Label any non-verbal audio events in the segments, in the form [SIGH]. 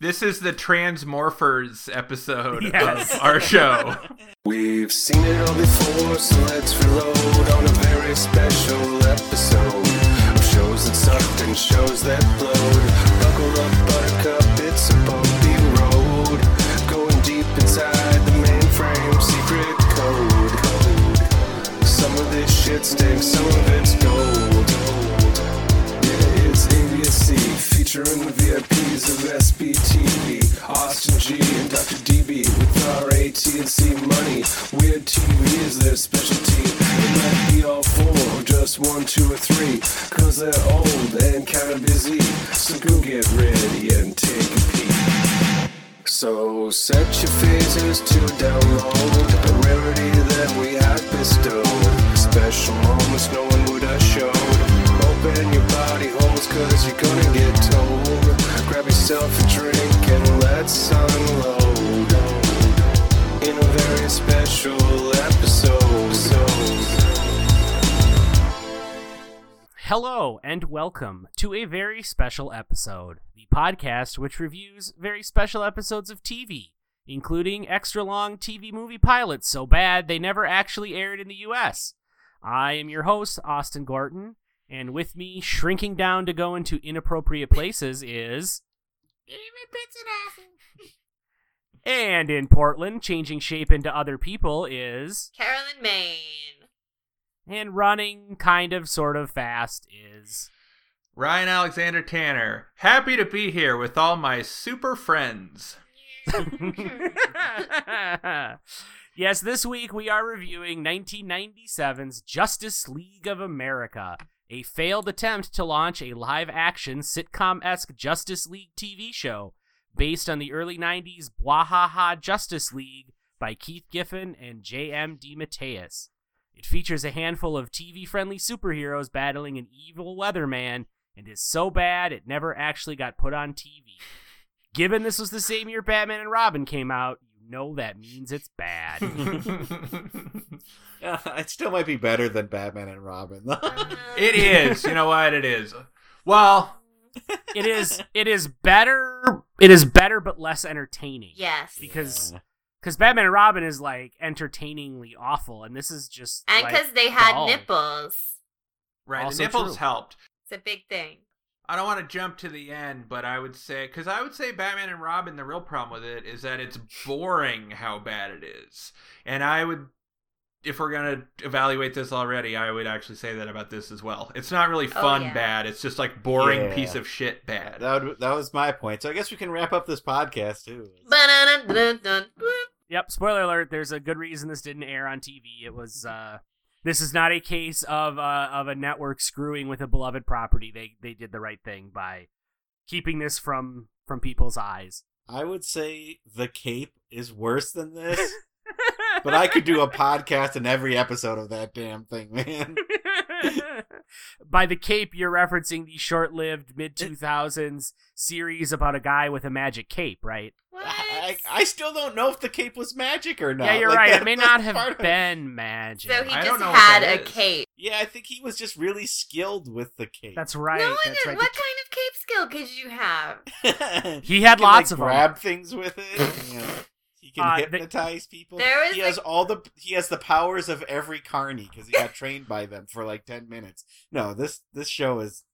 This is the Transmorphers episode Yes. of our show. We've seen it all before, so let's reload on a very special episode of shows that sucked and shows that blowed. Buckle up, buttercup, it's a bumpy road. Going deep inside the mainframe, secret code. code. Some of this shit stinks, some of it's gold. It's AVSE featuring the VIPs of SBTV, Austin G and Dr. DB with our AT&C money. Weird TV is their specialty. It might be all four, or just one, two, or three, cause they're old and kinda busy. So go get ready and take a peek. So set your phasers to download a rarity that we have bestowed. Special moments no one would have showed. Open your cause you're gonna get told. Grab yourself a drink and let's unload. In a very special episode. Hello and welcome to a very special episode, the podcast which reviews very special episodes of TV, including extra long TV movie pilots so bad they never actually aired in the US. I am your host, Austin Gorton, and with me, shrinking down to go into inappropriate places, is. And in Portland, changing shape into other people is. Carolyn Maine. And running kind of sort of fast is. Ryan Alexander Tanner, happy to be here with all my super friends. [LAUGHS] yes, this week we are reviewing 1997's Justice League of America, a failed attempt to launch a live action sitcom esque Justice League TV show based on the early 90s Bwahaha Justice League by Keith Giffen and J.M. DeMatteis. It features a handful of TV friendly superheroes battling an evil weatherman and is so bad it never actually got put on TV. Given this was the same year Batman and Robin came out, you know that means it's bad. [LAUGHS] [LAUGHS] Yeah, it still might be better than Batman and Robin. [LAUGHS] it is. You know what? It is. Well, it is it is better it is better but less entertaining. Yes. Because Yeah. because Batman and Robin is like entertainingly awful and this is just and like, because they had dull. nipples. right. Also the nipples true. helped. It's a big thing. I don't want to jump to the end, but I would say because I would say Batman and Robin. The real problem with it is that it's boring how bad it is, and I would, if we're gonna evaluate this already, I would actually say that about this as well. It's not really Oh, fun yeah. bad. It's just like boring Yeah. piece of shit bad. that would, that was my point. So I guess we can wrap up this podcast too. Yep, spoiler alert, there's a good reason this didn't air on TV. It was uh this is not a case of uh, of a network screwing with a beloved property. They they did the right thing by keeping this from from people's eyes. I would say the Cape is worse than this, [LAUGHS] but I could do a podcast in every episode of that damn thing, man. [LAUGHS] By the cape, you're referencing the short-lived mid 2000s series about a guy with a magic cape, right? What? I, I still don't know if the Cape was magic or not. yeah, you're Like, right. that- it may not have part of- been magic. so he I just don't know had a is. cape. Yeah, I think he was just really skilled with the Cape. That's right. no, that's what, right. what kind of cape skill could you have? [LAUGHS] He had can, lots like, of 'em. grab things with it. you know, he can Uh, the- hypnotize people. There was he a- has all the he has the powers of every carny because he got [LAUGHS] trained by them for like ten minutes. No, this this show is.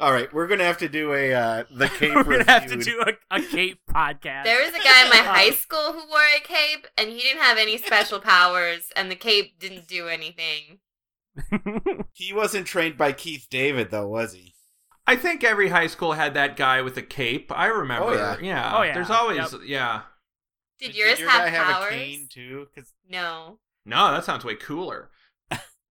All right, we're gonna have to do a uh, the [LAUGHS] cape. We're gonna have to do a, a cape podcast. There was a guy in my Uh, [LAUGHS] high school who wore a cape, and he didn't have any special powers, and the cape didn't do anything. He wasn't trained by Keith David though, was he? I think every high school had that guy with a cape. I remember. Oh, yeah. Oh, yeah. There's always Yep. yeah. Did, yours your have guy powers? have a cane too? Because No. No, that sounds way cooler. [LAUGHS]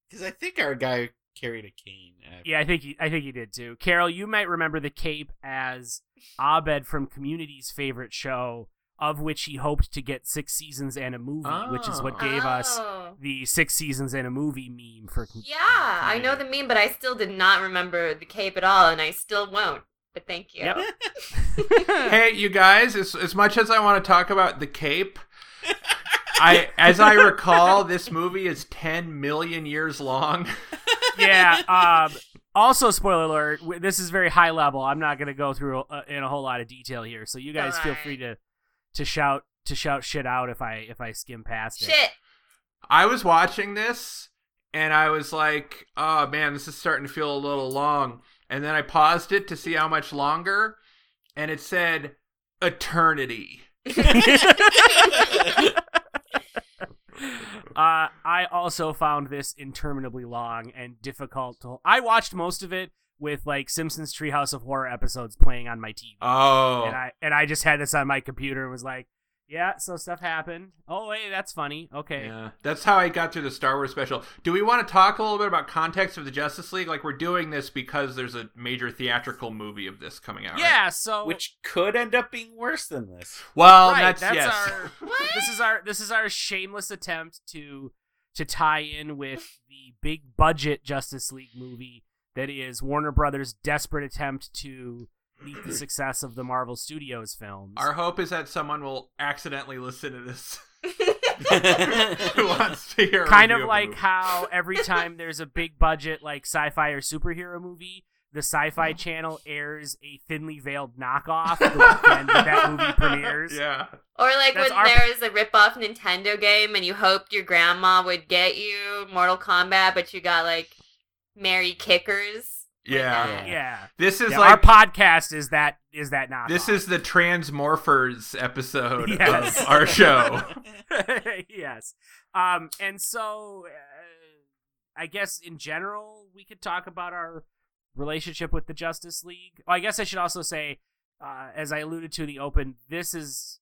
Because I think our guy carried a cane. Yeah, I think he, I think he did too. Carol, you might remember the cape as Abed from Community's favorite show, of which he hoped to get six seasons and a movie, which is what Oh. gave us Oh. the six seasons and a movie meme for. Com- Yeah, I know the meme, but I still did not remember the cape at all, and I still won't. But thank you. Yep. [LAUGHS] hey, you guys, as, as much as I want to talk about the cape, I as I recall, this movie is 10 million years long. [LAUGHS] yeah, um, Also, spoiler alert: this is very high level. I'm not going to go through uh, in a whole lot of detail here, so you guys feel free to to shout to shout shit out if I if I skim past it. Shit. I was watching this and I was like, oh man, this is starting to feel a little long. And then I paused it to see how much longer, and it said eternity. [LAUGHS] Uh, I also found this interminably long and difficult to. I watched most of it with like Simpsons Treehouse of Horror episodes playing on my TV, Oh. and I and I just had this on my computer and was like, "Yeah, so stuff happened. Oh, hey, that's funny. Okay, Yeah, that's how I got through the Star Wars special. Do we want to talk a little bit about context of the Justice League? Like we're doing this because there's a major theatrical movie of this coming out. right? yeah." So Which could end up being worse than this. Well, right, that's, that's yes. our What? [LAUGHS] [LAUGHS] this is our this is our shameless attempt to to tie in with the big budget Justice League movie that is Warner Brothers' desperate attempt to meet the success of the Marvel Studios films. Our hope is that someone will accidentally listen to this [LAUGHS] who wants to hear. kind of like the movie. how [LAUGHS] every time there's a big budget like sci-fi or superhero movie, the Sci-Fi mm-hmm. Channel airs a thinly veiled knockoff the weekend that that movie [LAUGHS] premieres. Yeah. Or like That's when our- there a rip-off Nintendo game and you hoped your grandma would get you Mortal Kombat, but you got like Mary Kickers. Yeah. Yeah. Yeah. This is Yeah, our podcast is that is that not. this is the Transmorphers episode Yes. of our [LAUGHS] show. [LAUGHS] yes. Um, and so uh, I guess in general we could talk about our relationship with the Justice League. Oh, I guess I should also say, uh, as I alluded to in the open, this is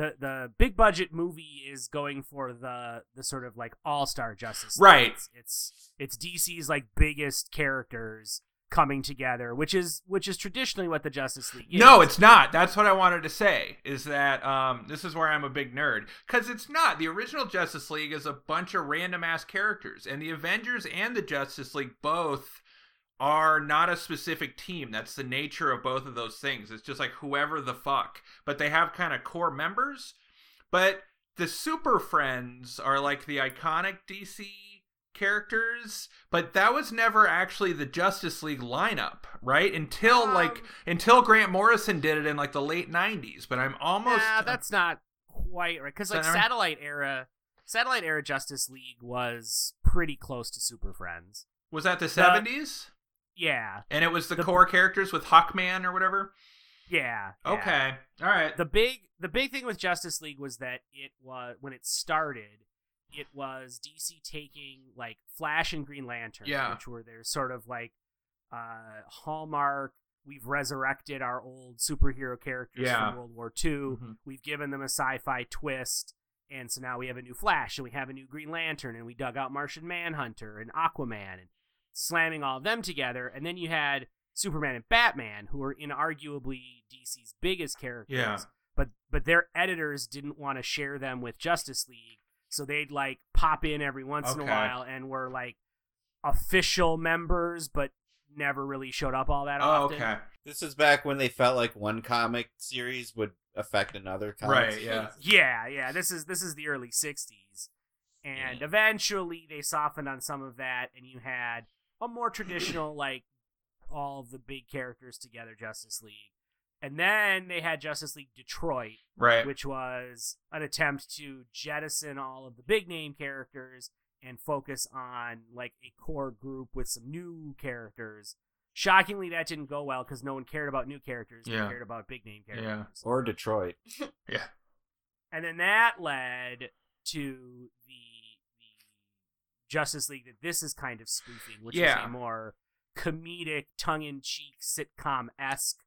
the the big budget movie is going for the the sort of like all star Justice League. Right. It's, it's it's DC's like biggest characters coming together, which is which is traditionally what the Justice League is. No, it's not. That's what I wanted to say. Is that um, this is where I'm a big nerd because it's not. The original Justice League is a bunch of random ass characters, and the Avengers and the Justice League both are not a specific team. That's the nature of both of those things. It's just like whoever the fuck, but they have kind of core members. But the Super Friends are like the iconic DC characters, but that was never actually the Justice League lineup, right? Until like Um, until Grant Morrison did it in like the late 90s, but I'm almost Nah, that's not quite right. Because like satellite era, satellite era Justice League was pretty close to Super Friends. was that the 70s? Yeah, And it was the, The- core characters with Hawkman or whatever? yeah. yeah. Okay. All right. The big the big thing with Justice League was that it was when it started, it was DC taking like Flash and Green Lantern, Yeah. which were their sort of like uh hallmark. We've resurrected our old superhero characters Yeah. from World War II. Mhm. We've given them a sci-fi twist, and so now we have a new Flash, and we have a new Green Lantern, and we dug out Martian Manhunter and Aquaman, and slamming all of them together. And then you had Superman and Batman, who are inarguably DC's biggest characters. Yeah. But but their editors didn't want to share them with Justice League, so they'd like pop in every once in a while and were like official members, but never really showed up all that Oh, often. okay. This is back when they felt like one comic series would affect another comic Right, series. yeah. [LAUGHS] Yeah, yeah. This is this is the early '60s, and Yeah. eventually they softened on some of that, and you had a more traditional like all of the big characters together Justice League, and then they had Justice League Detroit, Right. which was an attempt to jettison all of the big name characters and focus on like a core group with some new characters. Shockingly, that didn't go well because no one cared about new characters. They cared about big name Yeah. characters. Or Detroit. [LAUGHS] yeah. And then that led to the the Justice League that this is kind of spoofing, which is a more comedic, tongue in cheek, sitcom esque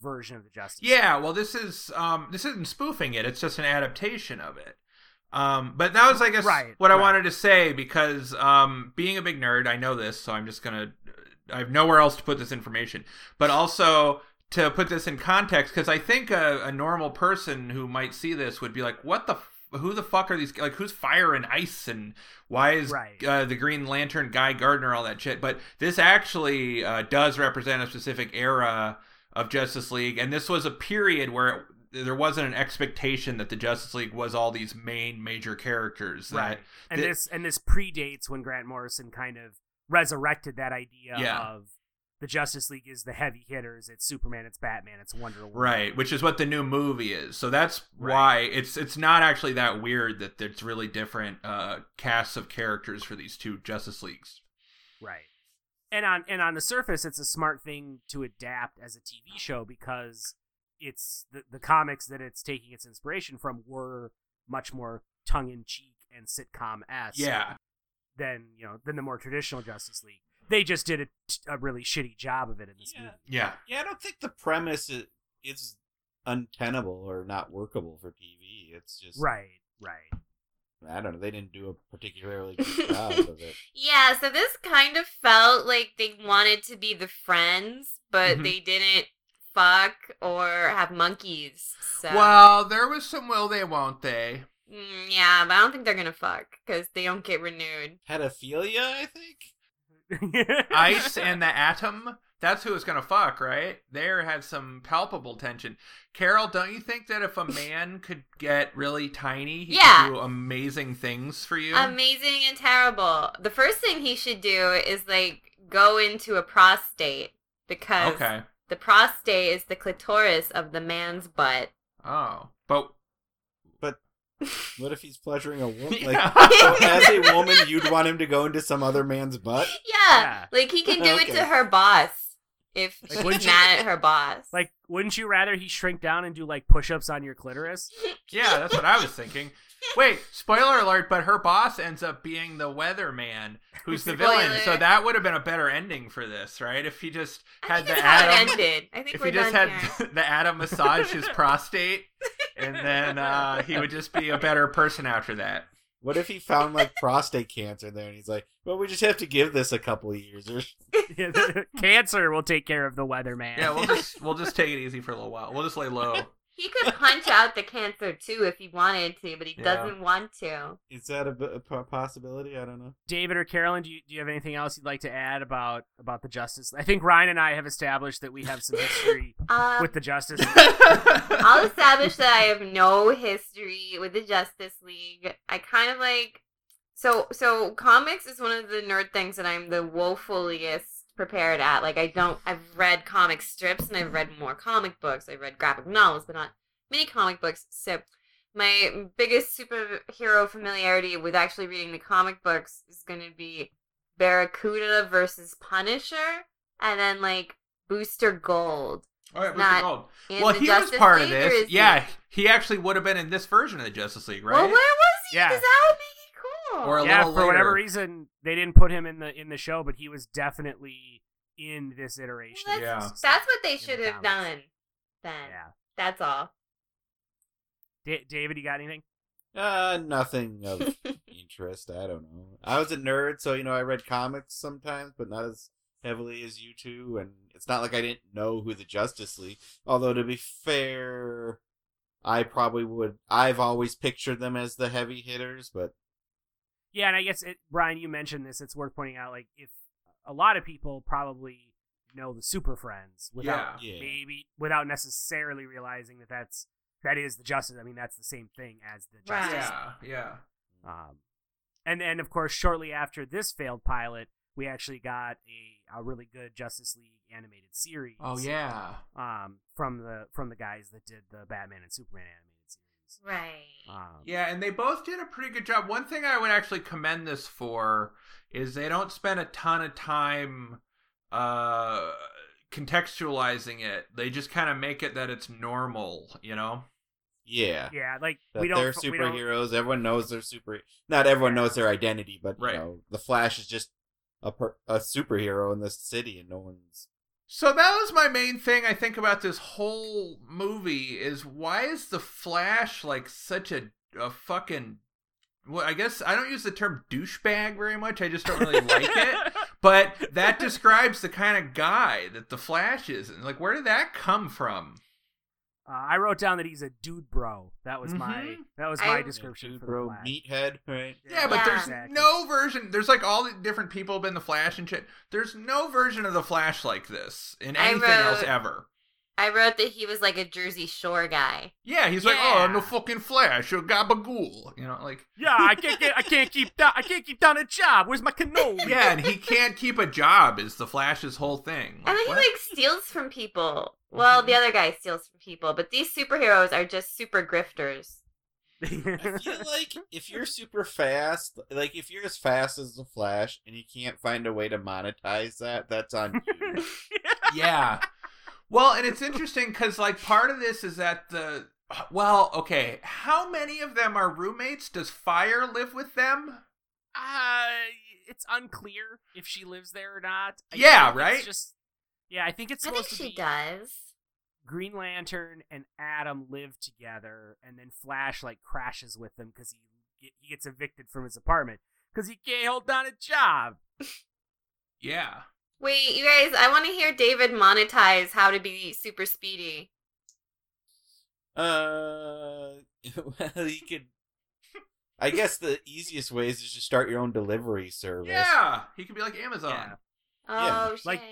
version of the Justice Yeah, well this is um this isn't spoofing it, it's just an adaptation of it. Um but that was I guess Right, what I right. wanted to say because um being a big nerd, I know this, so I'm just going to I have nowhere else to put this information. But also to put this in context cuz I think a, a normal person who might see this would be like what the who the fuck are these like who's fire and ice and why is Right. uh, the green lantern guy gardner all that shit but this actually uh, does represent a specific era of Justice League, and this was a period where it, there wasn't an expectation that the Justice League was all these main major characters. That Right. And that- this and this predates when Grant Morrison kind of resurrected that idea Yeah. of the Justice League is the heavy hitters. It's Superman, it's Batman, it's Wonder Woman. Right, which is what the new movie is. So that's Right. why it's it's not actually that weird that there's really different uh casts of characters for these two Justice Leagues. Right. And on and on the surface, it's a smart thing to adapt as a TV show because it's the the comics that it's taking its inspiration from were much more tongue in cheek and sitcom esque. Yeah. Than you know than the more traditional Justice League. They just did a, a really shitty job of it in this Yeah. movie. Yeah. Yeah, I don't think the premise is, is untenable or not workable for TV. It's just Right. Right. I don't know. They didn't do a particularly good [LAUGHS] job of it. Yeah, so this kind of felt like they wanted to be the friends, but Mhm. they didn't fuck or have monkeys. So Well, there was some will they won't they. Mm, yeah, but I don't think they're gonna fuck because they don't get renewed. Pedophilia, I think. Ice and the [LAUGHS] Atom. That's who gonna fuck, right? There had some palpable tension. Carol, don't you think that if a man could get really tiny, he Yeah. could do amazing things for you? Amazing and terrible. The first thing he should do is like go into a prostate because okay. the prostate is the clitoris of the man's butt. Oh, but What if he's pleasuring a woman? [LAUGHS] Like, as a woman, you'd want him to go into some other man's butt? Yeah, Yeah. like he can do it to her boss if Like, wouldn't he's you- mad at her boss. [LAUGHS] like, wouldn't you rather he shrink down and do like push-ups on your clitoris? [LAUGHS] yeah, that's what I was thinking. Wait, spoiler alert! But her boss ends up being the weatherman, who's the villain. So Spoiler. that would have been a better ending for this, right? If he just I had think the it's how it Atom, ended. I think if we're he just done had here. the Atom massage his prostate, and then uh, he would just be a better person after that. What if he found like prostate cancer there and he's like, well, we just have to give this a couple of years or [LAUGHS] [LAUGHS] Cancer will take care of the weatherman. Yeah, we'll just we'll just take it easy for a little while. We'll just lay low. He could punch out the cancer too if he wanted to, but he Yeah. doesn't want to. Is that a, a possibility? I don't know. David or Carolyn, do you, do you have anything else you'd like to add about about the Justice? I think Ryan and I have established that we have some history Uh, [LAUGHS] with the Justice. [LAUGHS] I'll establish that I have no history with the Justice League. I kind of like so so comics is one of the nerd things that I'm the woefulliest prepared at. Like I don't I've read comic strips and I've read more comic books. I've read graphic novels, but not many comic books. So my biggest superhero familiarity with actually reading the comic books is going to be Barracuda versus Punisher and then like Booster Gold. All right, Mr. Gold. Well, he Justice was part of League, or this. Yeah, he actually would have been in this version of the Justice League, right? Well, where was he? Yeah. Because that would make cool. Or a yeah, little for whatever reason, they didn't put him in the in the show, but he was definitely in this iteration. Well, of Yeah. That's what they in the should have comics. done. Then Yeah, that's all. Da- David, you got anything? Uh, nothing of [LAUGHS] interest. I don't know. I was a nerd, so you know I read comics sometimes, but not as heavily as you two. And it's not like I didn't know who the Justice League. Although to be fair, I probably would. I've always pictured them as the heavy hitters, but Yeah, and I guess it, Brian, you mentioned this. It's worth pointing out, like if a lot of people probably know the Super Friends without Yeah. Yeah. maybe without necessarily realizing that that's that is the Justice. I mean, that's the same thing as the Right. Justice. Yeah, yeah. Um, and then of course, shortly after this failed pilot, we actually got a, a really good Justice League animated series. Oh yeah. Um, from the from the guys that did the Batman and Superman animated series. Right. Um, Yeah, and they both did a pretty good job. One thing I would actually commend this for is they don't spend a ton of time uh contextualizing it. They just kind of make it that it's normal, you know? yeah. yeah, like That we don't. they're we don't- superheroes. Everyone knows they're super. Not everyone knows their identity, but Right. you know, the Flash is just a per, a superhero in this city, and no one's. So that was my main thing I think about this whole movie is why is the Flash like such a a fucking well, I guess I don't use the term douchebag very much. I just don't really like it. [LAUGHS] But that describes the kind of guy that the Flash is. And like where did that come from? Uh, I wrote down that he's a dude bro. That was my Mhm. that was my Yeah, description Dude, for bro, the Flash. meathead, right? Yeah, but Yeah. there's Exactly. no version. There's like all the different people have been the Flash and shit. There's no version of the Flash like this in I anything else ever. I wrote that he was like a Jersey Shore guy. Yeah, he's like, oh, I'm the Yeah. fucking Flash or Gabagool. You know, like, [LAUGHS] Yeah, I can't get I can't keep down I can't keep down a job. Where's my cannoli? [LAUGHS] yeah, and he can't keep a job is the Flash's whole thing. And then he what? like steals from people. Well, the mm-hmm. other guy steals from people, but these superheroes are just super grifters. [LAUGHS] I feel like if you're super fast, like if you're as fast as the Flash and you can't find a way to monetize that, that's on you. yeah. Well, and it's interesting because like part of this is that the well, okay, how many of them are roommates? Does Fire live with them? Uh, it's unclear if she lives there or not. I Yeah, think it's right? Just yeah, I think it's I think supposed to she be does. Green Lantern and Atom live together, and then Flash like crashes with them because he he gets evicted from his apartment because he can't hold down a job. Yeah. Wait, you guys, I want to hear David monetize how to be super speedy. Uh, [LAUGHS] well, you could. [LAUGHS] I guess the easiest way is just to start your own delivery service. Yeah. He could be like Amazon. Yeah. Oh shit. like-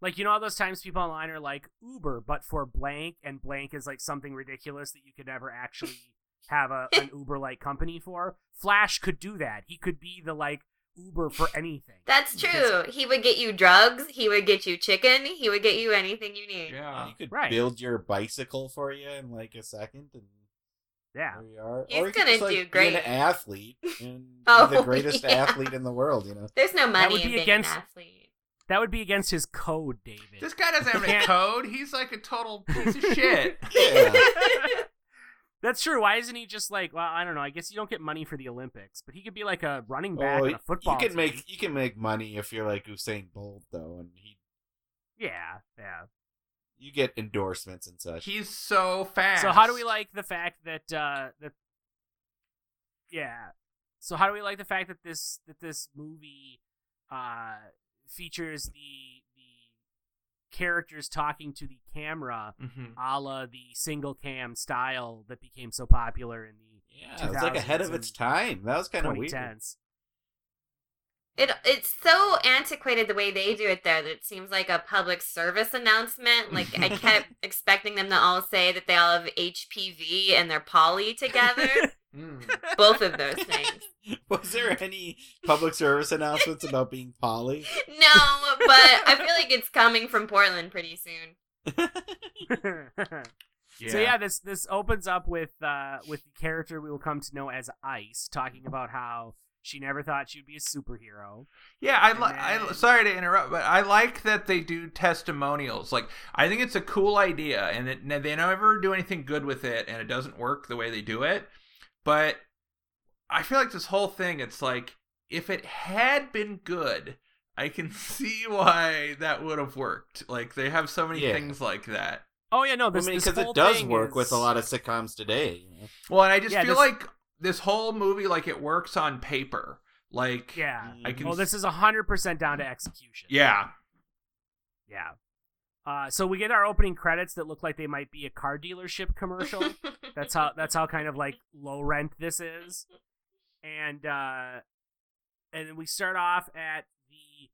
Like you know all those times people online are like Uber, but for blank, and blank is like something ridiculous that you could never actually [LAUGHS] have a, an Uber like company for. Flash could do that. He could be the like Uber for [LAUGHS] anything. That's Because- true. He would get you drugs. He would get you chicken. He would get you anything you need. Yeah. You could Right. build your bicycle for you in like a second, and Yeah. there you are. He's or you gonna just, like, do Be an great. athlete [LAUGHS] and Oh, be the greatest yeah. athlete in the world. You know. There's no money would in being against- an athlete. That would be against his code, David. This guy doesn't have [LAUGHS] any Can't- code. He's like a total piece of shit. Yeah. That's true. Why isn't he just like? Well, I don't know. I guess you don't get money for the Olympics, but he could be like a running back Oh, in a football. you can team. make you can make money if you're like Usain Bolt though, and he Yeah, yeah. you get endorsements and such. He's so fast. So how do we like the fact that uh that? Yeah. So how do we like the fact that this that this movie uh features the the characters talking to the camera, Mhm. a la the single cam style that became so popular in the yeah, it's like ahead of its time. That was kind of weird. It it's so antiquated the way they do it there that it seems like a public service announcement. Like I kept [LAUGHS] expecting them to all say that they all have HPV and they're poly together. [LAUGHS] Mm. Both of those things. [LAUGHS] Was there any public service announcements about being poly? No, but I feel like it's coming from Portland pretty soon. [LAUGHS] So yeah, this this opens up with uh with the character we will come to know as Ice talking about how she never thought she'd be a superhero. Yeah, I, And li- I sorry to interrupt, but I like that they do testimonials. Like, I think it's a cool idea, and it, they never do anything good with it, and it doesn't work the way they do it. But I feel like this whole thing, it's like if it had been good, I can [LAUGHS] see why that would have worked. Like they have so many Yeah. things like that. Oh yeah, no, I this mean, because it does work is- with a lot of sitcoms today. You know? Well, and I just Yeah, feel this- like this whole movie, like it works on paper. Like, Yeah. I can. Well, this is hundred percent down to execution. yeah, Yeah. Uh, so we get our opening credits that look like they might be a car dealership commercial. [LAUGHS] that's how that's how kind of like low rent this is. And uh and then we start off at the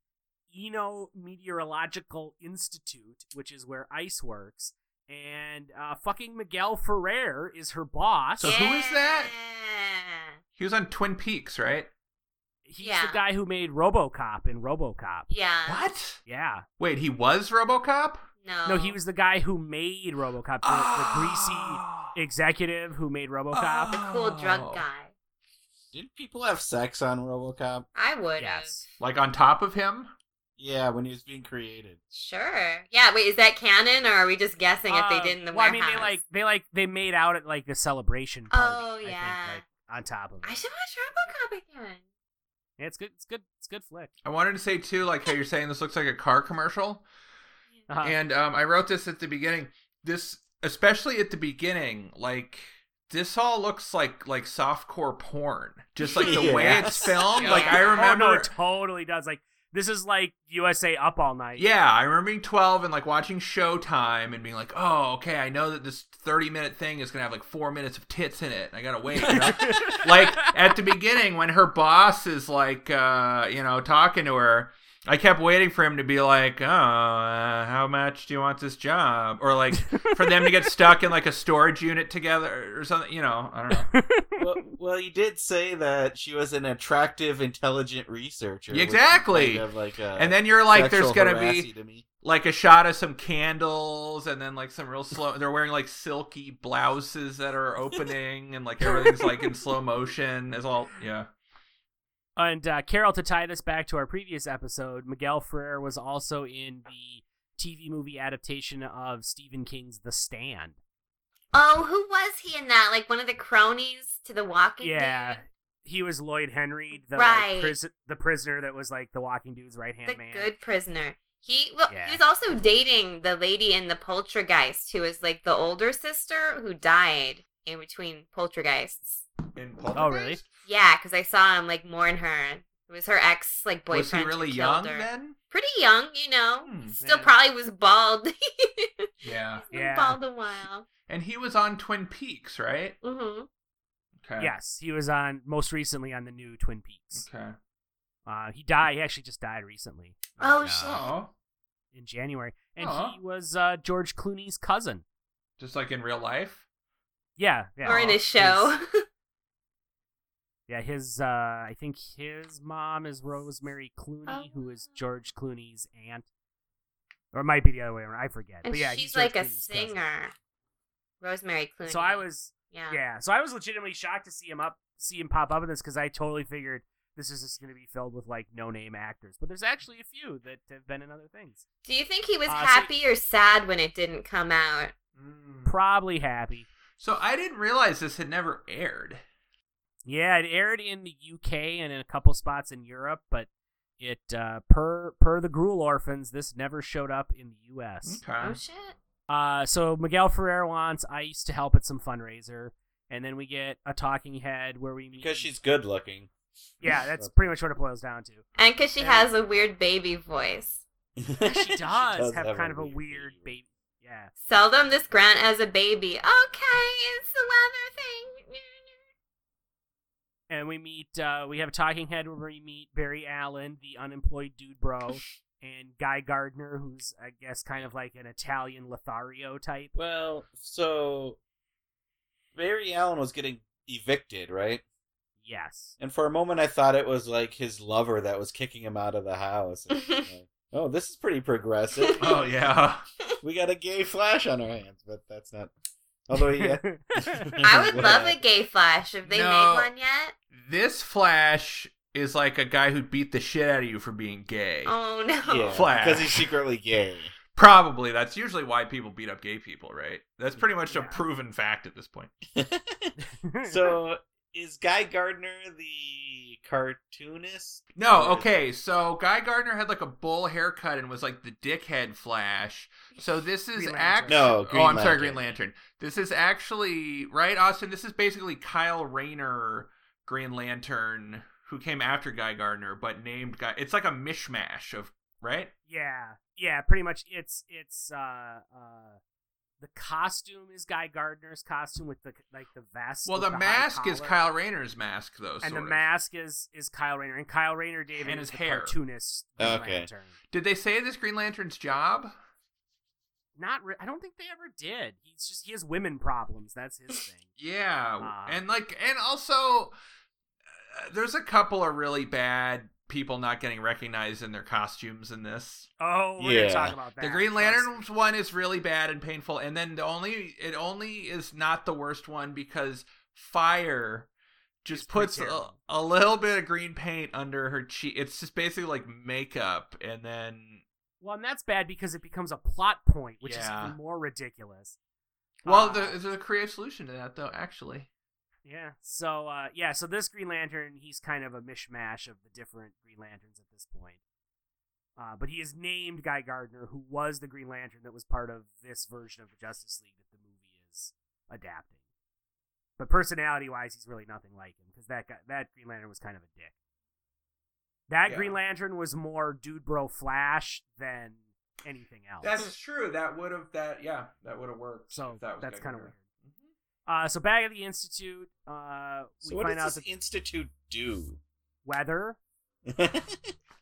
Eno Meteorological Institute, which is where Ice works. And uh fucking Miguel Ferrer is her boss. So who is that? He was on Twin Peaks, right? He's Yeah. the guy who made RoboCop in RoboCop. Yeah. What? Yeah. Wait, he was RoboCop? No. No, he was the guy who made RoboCop, the, the greasy executive who made RoboCop. the cool drug Oh. guy. Didn't people have sex on RoboCop? I would. Yes. Like on top of him? Yeah, when he was being created. Sure. Yeah. Wait, is that canon, or are we just guessing if they Uh, did in the well, warehouse? I mean, they like they like they made out at like the celebration party. Oh, I think, yeah. like, on top of it. I should watch RoboCop again. Yeah, it's good. It's good. It's good flick. I wanted to say too, like how you're saying this looks like a car commercial. Uh-huh. And um, I wrote this at the beginning. This, especially at the beginning, like this all looks like like softcore porn. Just like the [LAUGHS] way it's filmed. Yeah. Like I Oh remember. no, it totally does. Like this is like USA Up All Night. Yeah, I remember being 12 and like watching Showtime and being like, "Oh, okay, I know that this 30-minute thing is going to have like 4 minutes of tits in it. I got to wait." You know? [LAUGHS] like at the beginning when her boss is like uh, you know, talking to her I kept waiting for him to be like, "Oh, uh, how much do you want this job?" Or like for them to get [LAUGHS] stuck in like a storage unit together or something. You know, I don't know. [LAUGHS] well, well, you did say that she was an attractive, intelligent researcher. Exactly. kind of like And then you're like, there's gonna be to like a shot of some candles, and then like some real slow. [LAUGHS] They're wearing like silky blouses that are opening, and like everything's like in slow motion. Is all yeah. And uh, Carol, to tie this back to our previous episode, Miguel Ferrer was also in the TV movie adaptation of Stephen King's The Stand. Oh, who was he in that? Like one of the cronies to the Walking dude? Yeah, he was Lloyd Henreid, the Right. like, pris- the prisoner that was like the Walking Dude's right hand the man. good prisoner. He well, Yeah. he was also dating the lady in the Poltergeist, who was like the older sister who died in between Poltergeists. In Oh, really? Yeah, because I saw him like mourn her. It was her ex like boyfriend. Was he really young her. then? Pretty young, you know. Hmm. Still Yeah. probably was bald. [LAUGHS] Yeah. Been Yeah. bald a while. And he was on Twin Peaks, right? Mm hmm Okay. Yes, he was on most recently on the new Twin Peaks. Okay. Uh, he died. He actually just died recently. Oh, in, shit. Oh, in January, and Aw. he was uh, George Clooney's cousin. just like in real life. Yeah, yeah. Or in Aw. a show. [LAUGHS] Yeah, his uh I think his mom is Rosemary Clooney, who is Oh. George Clooney's aunt. Or it might be the other way around. I forget. and but yeah, he's she's George like a Clooney's cousin. singer. Rosemary Clooney. So I was Yeah. yeah, so I was legitimately shocked to see him up see him pop up in this because I totally figured this is just going to be filled with like no name actors. But there's actually a few that have been in other things. Do you think he was Uh, so- happy or sad when it didn't come out? Probably happy. So I didn't realize this had never aired. Yeah, it aired in the UK and in a couple spots in Europe, but it uh, per per the Gruel Orphans, this never showed up in the US. Okay. Oh shit. Uh, so Miguel Ferrer wants Ice to help at some fundraiser, and then we get a talking head where we meet Because she's good looking. yeah, [LAUGHS] that's pretty much what it boils down to. And because she Yeah. has a weird baby voice. [LAUGHS] She does, have, a kind of a weird weird baby. baby. Yeah, Seldom this Grant as a baby. Okay, it's the weather thing. And we meet uh, we have a talking head where we meet Barry Allen, the unemployed dude bro, [LAUGHS] and Guy Gardner, who's I guess kind of like an Italian Lothario type. Well, so Barry Allen was getting evicted, right? Yes. And for a moment, I thought it was like his lover that was kicking him out of the house. And, [LAUGHS] like, oh, this is pretty progressive. Oh yeah. [LAUGHS] we got a gay Flash on our hands, but that's not. Although he, [LAUGHS] I would love [LAUGHS] a gay Flash if they No. made one yet. This Flash is like a guy who beat the shit out of you for being gay. Oh no. yeah, [LAUGHS] Flash. because he's secretly gay. Probably. That's usually why people beat up gay people, right? That's pretty much a proven fact at this point. so is Guy Gardner the cartoonist? No, okay, so Guy Gardner had like a bull haircut and was like the dickhead Flash. So this is Green actually No, Green oh, I'm sorry, Green Lantern. This is actually right, Austin. This is basically Kyle Rayner, Green Lantern, who came after Guy Gardner, but named Guy. It's like a mishmash of right. Yeah, yeah, pretty much. It's it's uh uh the costume is Guy Gardner's costume with the like the vest. Well, with the mask is. Kyle Rayner's mask, though. and the of. mask is is Kyle Rayner, and Kyle Rayner David And is his the hair. cartoonist. Green Okay. Lantern. Did they say this Green Lantern's job? Not, re- I don't think they ever did. He's just he has women problems. That's his [LAUGHS] thing. Yeah, Ah. and like, and also, uh, there's a couple of really bad people not getting recognized in their costumes in this. Oh, we're Yeah. gonna talk about that. The Green Trust. Lantern one is really bad and painful, and then the only it only is not the worst one because Fire just It's puts a, a little bit of green paint under her cheek. It's just basically like makeup, and then Well, and that's bad because it becomes a plot point, which Yeah. is even more ridiculous. well, Uh, the, there's a creative solution to that though. Actually, Yeah. So uh yeah, so this Green Lantern, he's kind of a mishmash of the different Green Lanterns at this point. Uh, but he is named Guy Gardner, who was the Green Lantern that was part of this version of the Justice League that the movie is adapting. But personality wise, he's really nothing like him because that guy, that Green Lantern was kind of a dick. That Yeah. Green Lantern was more dude bro Flash than anything else. that's true. That would have that yeah that would have worked. so that was that's kind of weird. Uh, so back at the institute, uh, So we what find does out this that institute do? weather [LAUGHS]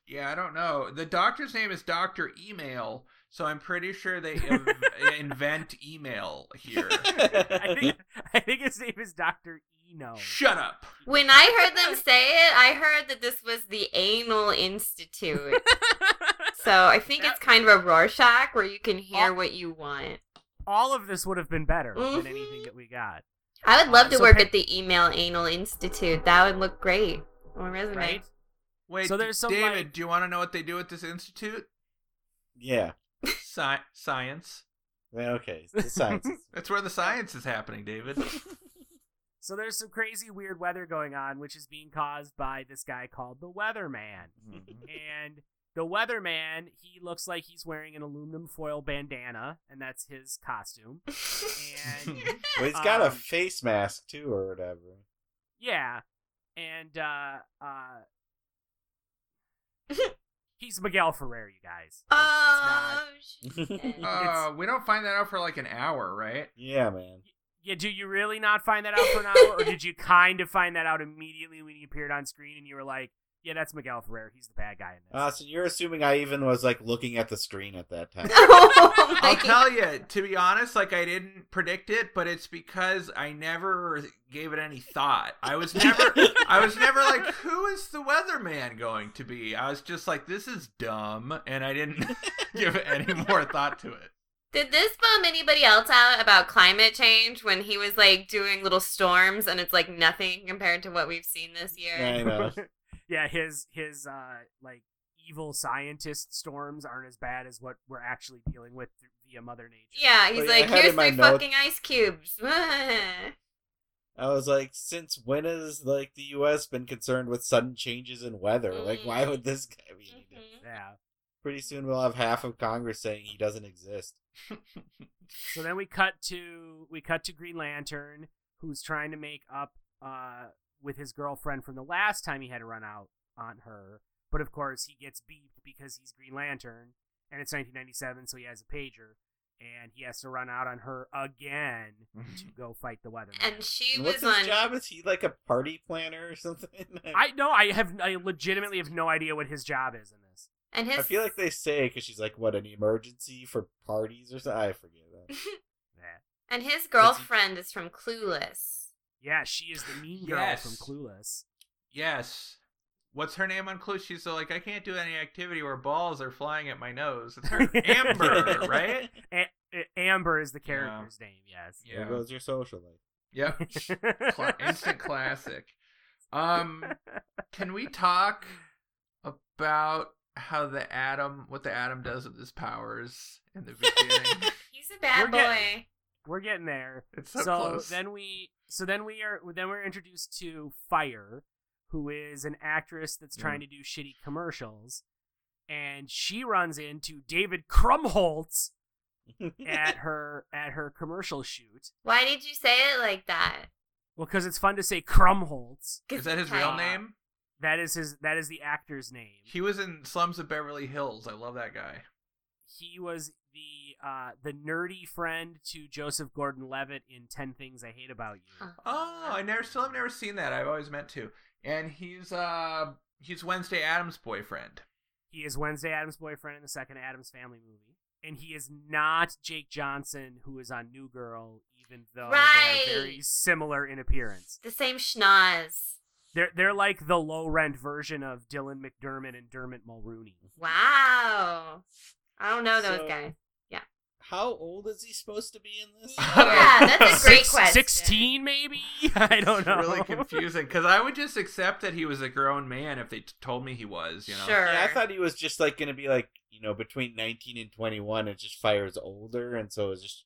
Yeah, I don't know. The doctor's name is Doctor Email, so I'm pretty sure they in- [LAUGHS] invent email here. I think I think his name is Doctor Eno. Shut up. When I heard them say it, I heard that this was the Anal Institute. [LAUGHS] So I think it's kind of a Rorschach where you can hear what you want. All of this would have been better Mhm. than anything that we got, I would love to So work pa- at the Email Anal Institute. That would look great on my resume. right? Wait, So there's some, David, like- do you want to know what they do at this institute? yeah. Sci- science. Well, okay. The sciences. [LAUGHS] That's where the science is happening, David. [LAUGHS] So there's some crazy weird weather going on, which is being caused by this guy called the Weatherman. and the Weatherman, he looks like he's wearing an aluminum foil bandana, and that's his costume. [LAUGHS] And well, he's got a Um, face mask too, or whatever. yeah, and uh, uh, he's Miguel Ferrer, you guys. Oh, It's not- [LAUGHS] uh, we don't find that out for like an hour, right? Yeah, man. Yeah, do you really not find that out for an hour, or did you [LAUGHS] kind of find that out immediately when he appeared on screen and you were like, "Yeah, that's Miguel Ferrer. He's the bad guy in this." Uh, so you're assuming I even was like looking at the screen at that time. [LAUGHS] [LAUGHS] oh I'll tell you, to be honest, like I didn't predict it, but it's because I never gave it any thought. I was never, [LAUGHS] I was never like, who is the weatherman going to be? I was just like, this is dumb, and I didn't give it any more thought to it. Did this bum anybody else out about climate change when he was like doing little storms and it's like nothing compared to what we've seen this year? I know. Yeah, his his uh like evil scientist storms aren't as bad as what we're actually dealing with through, via Mother Nature. Yeah, he's yeah, I like, here's in my notes- fucking ice cubes. [LAUGHS] I was like, since when has like the U.S. been concerned with sudden changes in weather? Like, why would this guy be? Mhm. Yeah. Pretty soon we'll have half of Congress saying he doesn't exist. [LAUGHS] So then we cut to we cut to Green Lantern, who's trying to make up uh with his girlfriend from the last time he had to run out on her. But of course he gets beeped because he's Green Lantern and it's 1997, so he has a pager, and he has to run out on her again to [LAUGHS] go fight the weatherman. And she And was What's his on. job? Is he like a party planner or something? [LAUGHS] I know I have I legitimately have no idea what his job is in this. And his. I feel like they say because she's like what an emergency for parties or something. I forget that. [LAUGHS] Yeah. And his girlfriend is from Clueless. Yeah, she is the mean girl Yes. from Clueless. yes. What's her name on Clueless? She's so like, I can't do any activity where balls are flying at my nose. It's her [LAUGHS] Amber, [LAUGHS] right? A- A- Amber is the character's name. Yes. Yeah. There goes your social life. Yep. [LAUGHS] Cla- instant classic. Um, can we talk about how the atom, what the atom does with his powers in the beginning? He's a bad We're boy. getting- We're getting there. it's so, so close. then we so then we are then we're introduced to Fire, who is an actress that's Mm. trying to do shitty commercials, and she runs into David Krumholtz at [LAUGHS] her at her commercial shoot. Why did you say it like that? Well, because it's fun to say Krumholtz. is that his real name? That is his that is the actor's name. He was in Slums of Beverly Hills. I love that guy. He was the uh the nerdy friend to Joseph Gordon-Levitt in Ten Things I Hate About You. Oh, I never still have never seen that. I've always meant to. And he's uh he's Wednesday Addams' boyfriend. He is Wednesday Addams' boyfriend in the second Addams Family movie. And he is not Jake Johnson, who is on New Girl, even though Right. they're very similar in appearance. The same schnoz. They're they're like the low rent version of Dylan McDermott and Dermot Mulroney. Wow. I don't know those So- guys. Yeah. How old is he supposed to be in this? [LAUGHS] Yeah, that's a [LAUGHS] great Six- question. Sixteen, maybe. [LAUGHS] I don't know. Really confusing because I would just accept that he was a grown man if they t- told me he was. You know. Sure. Yeah, I thought he was just like gonna be like you know between nineteen and twenty one, and just fires older, and so it's just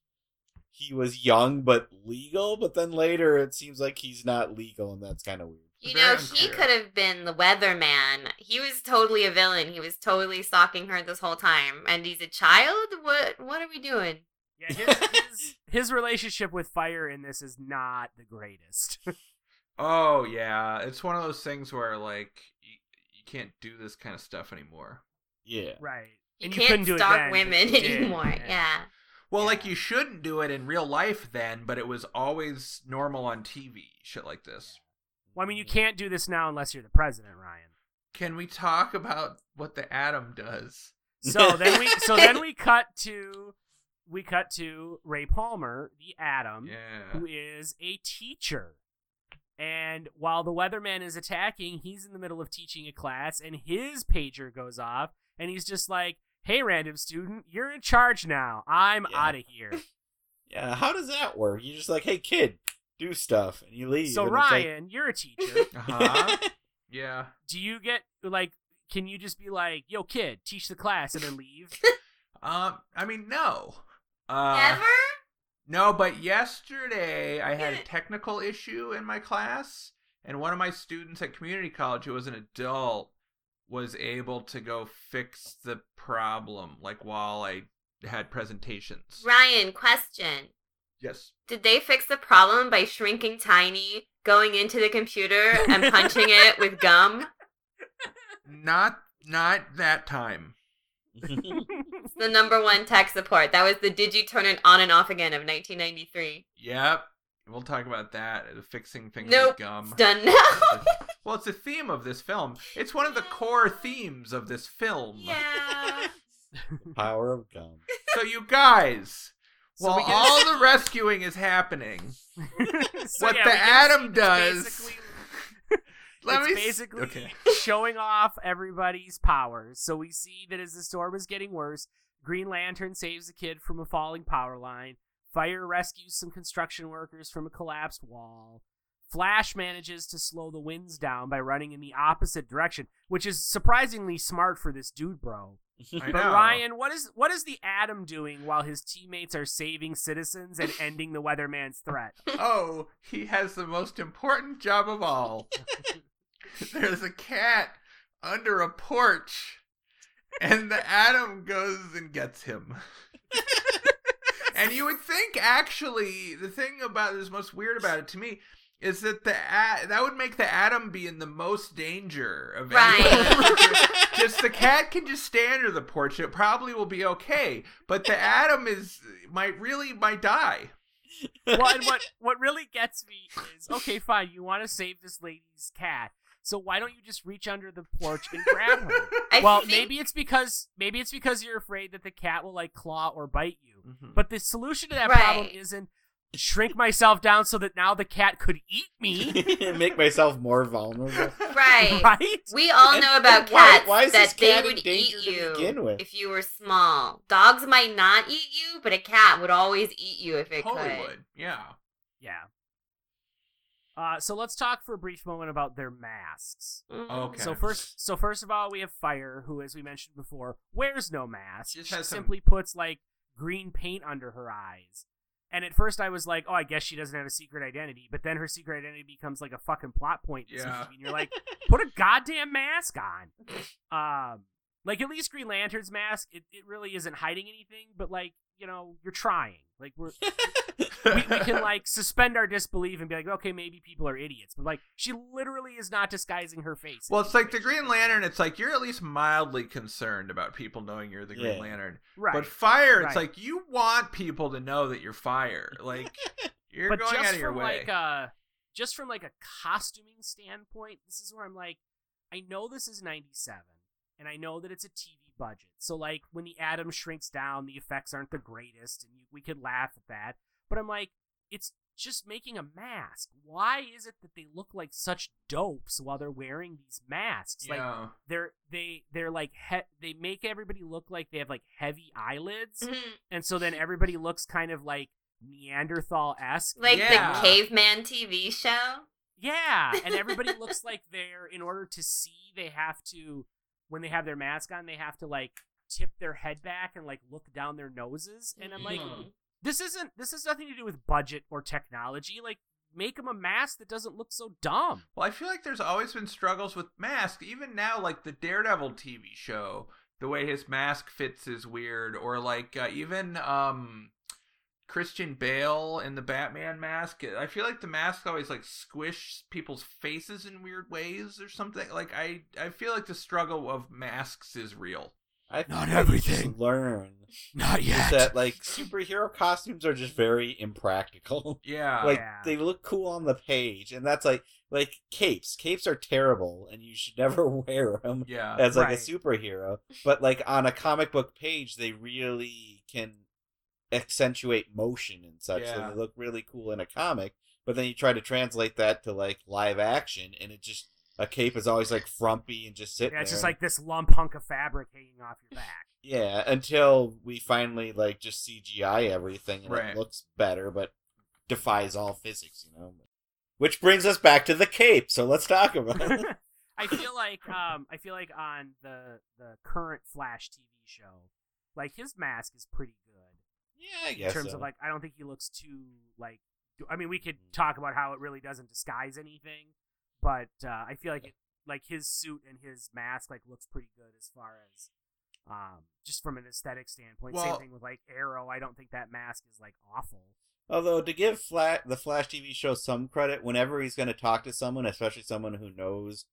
he was young but legal. But then later it seems like he's not legal, and that's kind of weird. You Very know, he could have been the weatherman. He was totally a villain. He was totally stalking her this whole time. And he's a child? What what are we doing? Yeah, his, his [LAUGHS] his relationship with Fire in this is not the greatest. [LAUGHS] Oh yeah, it's one of those things where like you, you can't do this kind of stuff anymore. Yeah, right. You and can't couldn't do it stalk then, women [LAUGHS] anymore. Yeah. Well, like you shouldn't do it in real life then, but it was always normal on TV, shit like this. Well, I mean, you can't do this now unless you're the president, Ryan. Can we talk about what the atom does? So then we so then [LAUGHS] we cut to we cut to Ray Palmer, the Atom, Yeah. who is a teacher. And while the weatherman is attacking, he's in the middle of teaching a class and his pager goes off and he's just like, "Hey random student, you're in charge now. I'm Yeah. out of here." [LAUGHS] Yeah, how does that work? You're just like, hey kid, do stuff, and you leave. so and it's like- Ryan, you're a teacher. [LAUGHS] Uh-huh. [LAUGHS] yeah. Do you get like can you just be like, "Yo kid, teach the class" and then leave? [LAUGHS] Um, I mean, no. Uh, Ever? No, but yesterday I had a technical issue in my class, and one of my students at community college, who was an adult, was able to go fix the problem, like while I had presentations. Ryan, question. Yes. Did they fix the problem by shrinking Tiny, going into the computer, and punching it with gum? [LAUGHS] Not not that time. It's [LAUGHS] the number one tech support. That was the Did You Turn It On and Off Again of 1993. Yep. We'll talk about that. uh, Fixing things Nope. with gum. It's done now. [LAUGHS] Well, it's the theme of this film. It's one of the core themes of this film. yeah. the Power of gum. So you guys, So while we get- all [LAUGHS] the rescuing is happening, So, [LAUGHS] what yeah, the we get a atom does. [LAUGHS] let it's me basically okay. showing off everybody's powers. So we see that as the storm is getting worse, Green Lantern saves a kid from a falling power line. Fire rescues some construction workers from a collapsed wall. Flash manages to slow the winds down by running in the opposite direction, which is surprisingly smart for this dude, bro. [LAUGHS] But. Ryan, what is what is the Atom doing while his teammates are saving citizens and [LAUGHS] ending the weatherman's threat? Oh, he has the most important job of all. [LAUGHS] There's a cat under a porch, and the atom goes and gets him. and you would think, actually, the thing about this most weird about it to me is that the a- that would make the atom be in the most danger of anyone. Right. [LAUGHS] just the cat can just stay under the porch. It probably will be okay, but the atom is might really might die. well, and what what really gets me is okay, fine, you want to save this lady's cat, so why don't you just reach under the porch and grab her? [LAUGHS] I well, think- maybe it's because maybe it's because you're afraid that the cat will like claw or bite you. Mhm. But the solution to that Right. problem isn't shrink myself down so that now the cat could eat me, [LAUGHS] Make myself more vulnerable. Right. [LAUGHS] right? We all And- know about and why- cats why is this that they cat in would danger eat to you begin with? if you were small. Dogs might not eat you, but a cat would always eat you if it Totally could. would. Yeah. Yeah. Uh, so let's talk for a brief moment about their masks. Mm. Okay. So first, so first of all, we have Fire, who, as we mentioned before, wears no mask. Just She has some- simply puts like green paint under her eyes. And at first, I was like, "Oh, I guess she doesn't have a secret identity." But then her secret identity becomes like a fucking plot point. in Yeah. movie, and you're like, [LAUGHS] "Put a goddamn mask on." Um, like at least Green Lantern's mask, it, it really isn't hiding anything. But like, you know, you're trying. Like we're [LAUGHS] we, we can like suspend our disbelief and be like, okay, maybe people are idiots, but like she literally is not disguising her face. Well, it's like the Green Lantern. It's like you're at least mildly concerned about people knowing you're the Green Yeah. Lantern. right? But fire, it's Right. like you want people to know that you're fire. [LAUGHS] Like you're but going out of your from way. like a just from like a costuming standpoint, this is where I'm like, I know this is '97, and I know that it's a TV budget. So like when the atom shrinks down, the effects aren't the greatest, and you, we could laugh at that. But I'm like, it's just making a mask. Why is it that they look like such dopes while they're wearing these masks? Like they're they they're like he- they make everybody look like they have like heavy eyelids, Mhm. and so then everybody looks kind of like Neanderthal esque. Like Yeah. the caveman TV show. Yeah, and everybody looks like they're in order to see they have to when they have their mask on they have to like tip their head back and like look down their noses and I'm like Mhm. this isn't this has nothing to do with budget or technology like make them a mask that doesn't look so dumb. Well, I feel like there's always been struggles with masks. Even now, like the Daredevil TV show, the way his mask fits is weird. Or like uh, even um, Christian Bale in the Batman mask. I feel like the mask always like squish people's faces in weird ways or something. Like I, I feel like the struggle of masks is real. I Not everything. just learn Not yet. that like superhero costumes are just very impractical. [LAUGHS] Yeah. like Yeah. they look cool on the page, and that's like like capes. Capes are terrible, and you should never [LAUGHS] wear them yeah. as like Right. a superhero. But like on a comic book page, they really can accentuate motion and such. So Yeah. they look really cool in a comic. But then you try to translate that to like live action, and it just a cape is always like frumpy and just sitting yeah, it's there. just like this lump hunk of fabric hanging off your back. Yeah, until we finally like just CGI everything and Right. it looks better, but defies all physics, you know. Which brings us back to the cape. So let's talk about it. [LAUGHS] I feel like um I feel like on the the current Flash TV show, like his mask is pretty yeah, I in terms so. of like I don't think he looks too like I mean we could Mm. talk about how it really doesn't disguise anything, but uh, I feel like it like his suit and his mask like looks pretty good as far as um just from an aesthetic standpoint. Same thing with like Arrow. I don't think that mask is like awful. Although to give Flat the Flash TV show some credit, whenever he's going to talk to someone, especially someone who knows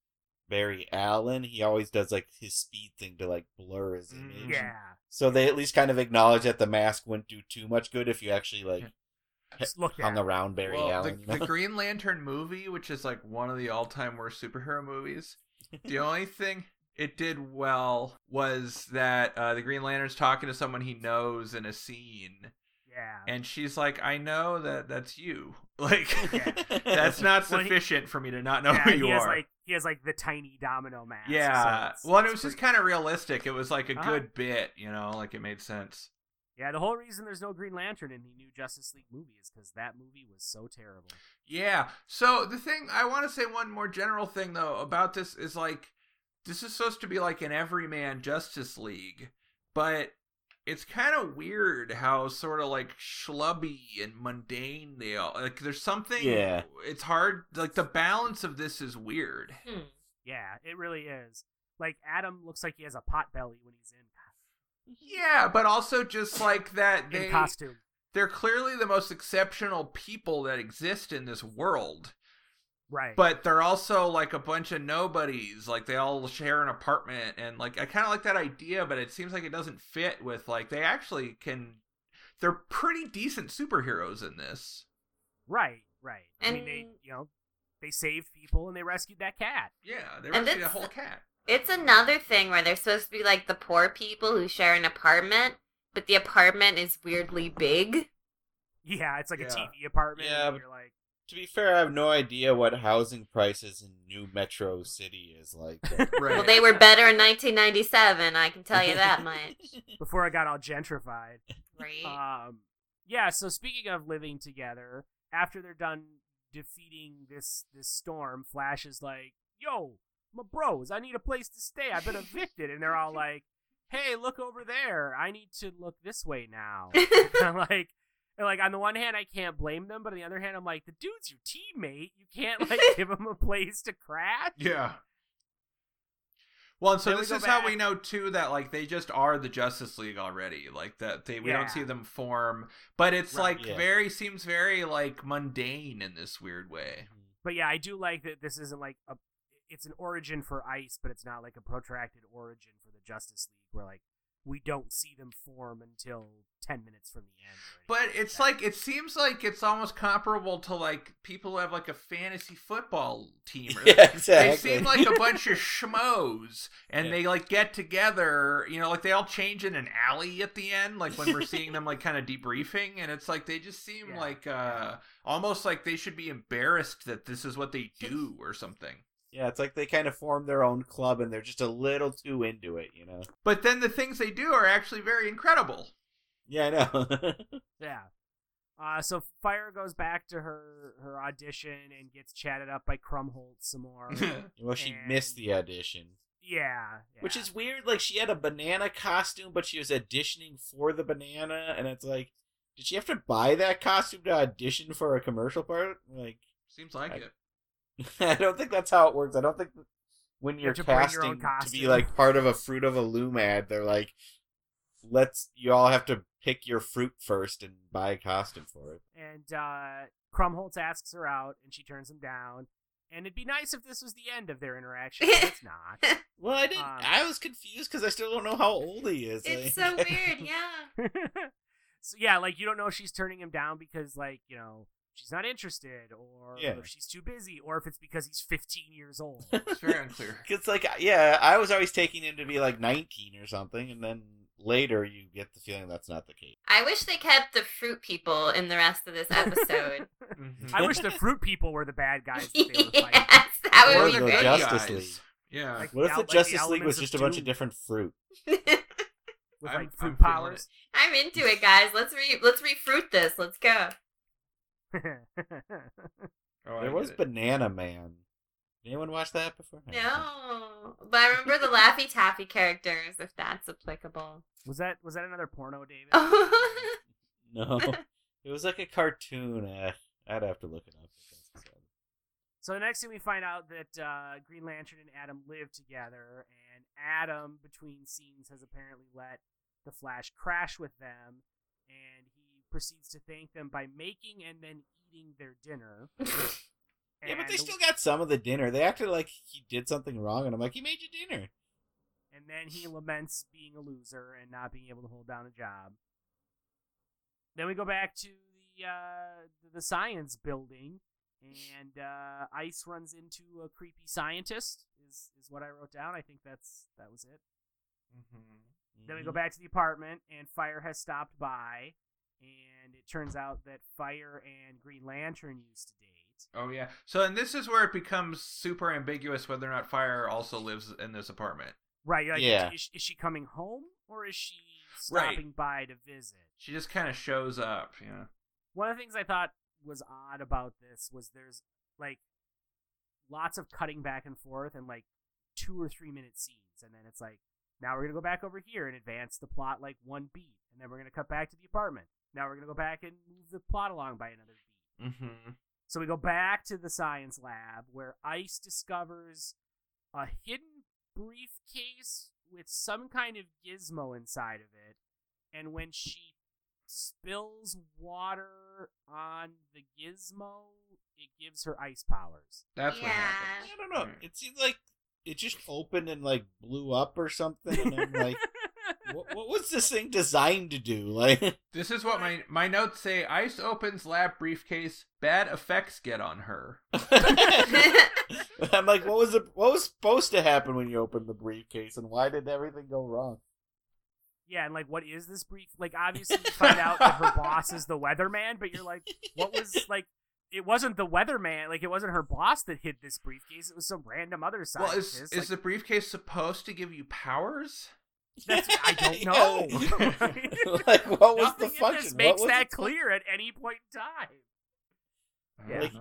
Barry Allen, he always does like his speed thing to like blur his Mm, image. Yeah. So they at least kind of acknowledge that the mask wouldn't do too much good if you actually like look on the round Barry well, Allen. the, you know? the Green Lantern movie, which is like one of the all-time worst superhero movies, the [LAUGHS] only thing it did well was that uh, the Green Lantern's talking to someone he knows in a scene, Yeah. and she's like, "I know that that's you. [LAUGHS] Like, Yeah. that's not Well, he- sufficient for me to not know yeah, who you he has are." like he has like the tiny domino mask. yeah. it's- well, and it was just kind of realistic. It was like a Uh-huh. good bit, you know, like it made sense. Yeah, the whole reason there's no Green Lantern in the new Justice League movie is because that movie was so terrible. Yeah. So the thing I want to say one more general thing though about this is like this is supposed to be like an everyman Justice League, but it's kind of weird how sort of like schlubby and mundane they are. Like there's something Yeah. it's hard like the balance of this is weird. Hmm. Yeah, it really is. Like Atom looks like he has a pot belly when he's in Yeah, but also just like that in they costume. they're clearly the most exceptional people that exist in this world. Right. but they're also like a bunch of nobodies like they all share an apartment and like i kind of like that idea but it seems like it doesn't fit with like they actually can they're pretty decent superheroes in this right, right. I mean they you know, they saved people and they rescued that cat. yeah they And rescued a whole cat It's another thing where they're supposed to be like the poor people who share an apartment, but the apartment is weirdly big. Yeah, it's like Yeah. a TV apartment. Yeah, and but- you're like To be fair, I have no idea what housing prices in New Metro City is like. [LAUGHS] right Well, they were better in 1997. I can tell you that [LAUGHS] much. before it got all gentrified. Right? Um, yeah. So speaking of living together, after they're done defeating this this storm, Flash is like, "Yo, my bros, I need a place to stay. I've been evicted," and they're all [LAUGHS] like, "Hey, look over there. I need to look this way now." I'm like. And like on the one hand, I can't blame them, but on the other hand, I'm like, the dude's your teammate. You can't like [LAUGHS] give him a place to crash. yeah well and so Then this go is how we know too that like they just are the justice league already like that they we Yeah. don't see them form but it's Right, like yeah. very seems very like mundane in this weird way mm-hmm. But yeah, I do like that this isn't like a it's an origin for Ice, but it's not like a protracted origin for the Justice League where like we don't see them form until 10 minutes from the end. But it's that. like it seems like it's almost comparable to like people who have like a fantasy football team. Or [LAUGHS] yeah, They seem like a [LAUGHS] bunch of schmoes, and Yeah. they like get together. You know, like they all change in an alley at the end, like when we're seeing them like kind of debriefing, and it's like they just seem Yeah. like uh almost like they should be embarrassed that this is what they do or something. Yeah, it's like they kind of form their own club and they're just a little too into it, you know. But then the things they do are actually very incredible. Yeah, I know. [LAUGHS] Yeah. Uh, so Fire goes back to her her audition and gets chatted up by Krumholtz some more. [LAUGHS] well, she And- missed the audition, yeah, yeah. which is weird. Like she had a banana costume, but she was auditioning for the banana, and it's like, did she have to buy that costume to audition for a commercial part? Like, Seems like I- it. [LAUGHS] I don't think that's how it works. I don't think when You you're have to bring your casting to be like part of a Fruit of a Loom ad, they're like, let's you all have to pick your fruit first and buy a costume for it. and uh, Krumholtz asks her out, and she turns him down. And it'd be nice if this was the end of their interaction, but it's not. [LAUGHS] Well, I didn't. Um, I was confused because I still don't know how old he is. It's like- so weird, [LAUGHS] yeah. so yeah, like you don't know she's turning him down because like, you know, she's not interested or Yeah. if she's too busy or if it's because he's 15 years old. [LAUGHS] It's very unclear. [LAUGHS] It's like, yeah, I was always taking him to be like 19 or something, and then later you get the feeling that's not the case. I wish they kept the fruit people in the rest of this episode. [LAUGHS] Mhm. I wish the fruit people were the bad guys that they were fighting. yes, that Or would be the great. Justice guys. League. Yeah. Like- What if the like the Justice League was just a bunch doom. of different fruit? with I'm- like fruit I'm powers. I'm into it, guys. Let's re let's refruit this. Let's go. [LAUGHS] Oh, I there was. Banana Man. Anyone watch that before? No, but I remember the Laffy Taffy characters, if that's applicable. was that was that another porno, David? [LAUGHS] No, [LAUGHS] it was like a cartoon. Eh, I'd have to look it up. if that's the same. So the next thing we find out that uh, Green Lantern and Atom live together, and Atom, between scenes, has apparently let the Flash crash with them, and he proceeds to thank them by making and then eating their dinner. [LAUGHS] Yeah, but they still got some of the dinner. They acted like he did something wrong, and I'm like, he made you dinner. And then he laments being a loser and not being able to hold down a job. Then we go back to the uh, the science building, and uh, Ice runs into a creepy scientist. Is is what I wrote down. I think that's that was it. Mhm. Then we go back to the apartment, and Fire has stopped by, and it turns out that Fire and Green Lantern used to date. Oh yeah. So and this is where it becomes super ambiguous whether or not Fire also lives in this apartment. Right? Like, Yeah. Is, is she coming home or is she Right. stopping by to visit? She just kind of shows up, you know. One of the things I thought was odd about this was there's like lots of cutting back and forth and like two or three minute scenes, and then it's like now we're gonna go back over here and advance the plot like one beat, and then we're gonna cut back to the apartment. Now we're gonna go back and move the plot along by another beat. Mm-hmm. So we go back to the science lab where Ice discovers a hidden briefcase with some kind of gizmo inside of it. And when she spills water on the gizmo, it gives her ice powers. That's what Yeah. happens. I don't know. It seemed like it just opened and like blew up or something, and I'm like, [LAUGHS] what, what was this thing designed to do? [LAUGHS] Like, This is what my my notes say. Ice opens lab briefcase. Bad effects get on her. [LAUGHS] [LAUGHS] I'm like, what was the what was supposed to happen when you opened the briefcase, and why did everything go wrong? yeah, and like, what is this brief? Like, obviously, you find out that her boss is the weatherman, but you're like, what was like? It wasn't the weatherman. Like, it wasn't her boss that hid this briefcase. It was some random other Well, scientist. is like, is the briefcase supposed to give you powers? That's [LAUGHS] I don't Yeah. know. [LAUGHS] [LAUGHS] like, what was Nothing the in function? this What makes was that clear at any point in time. I Like,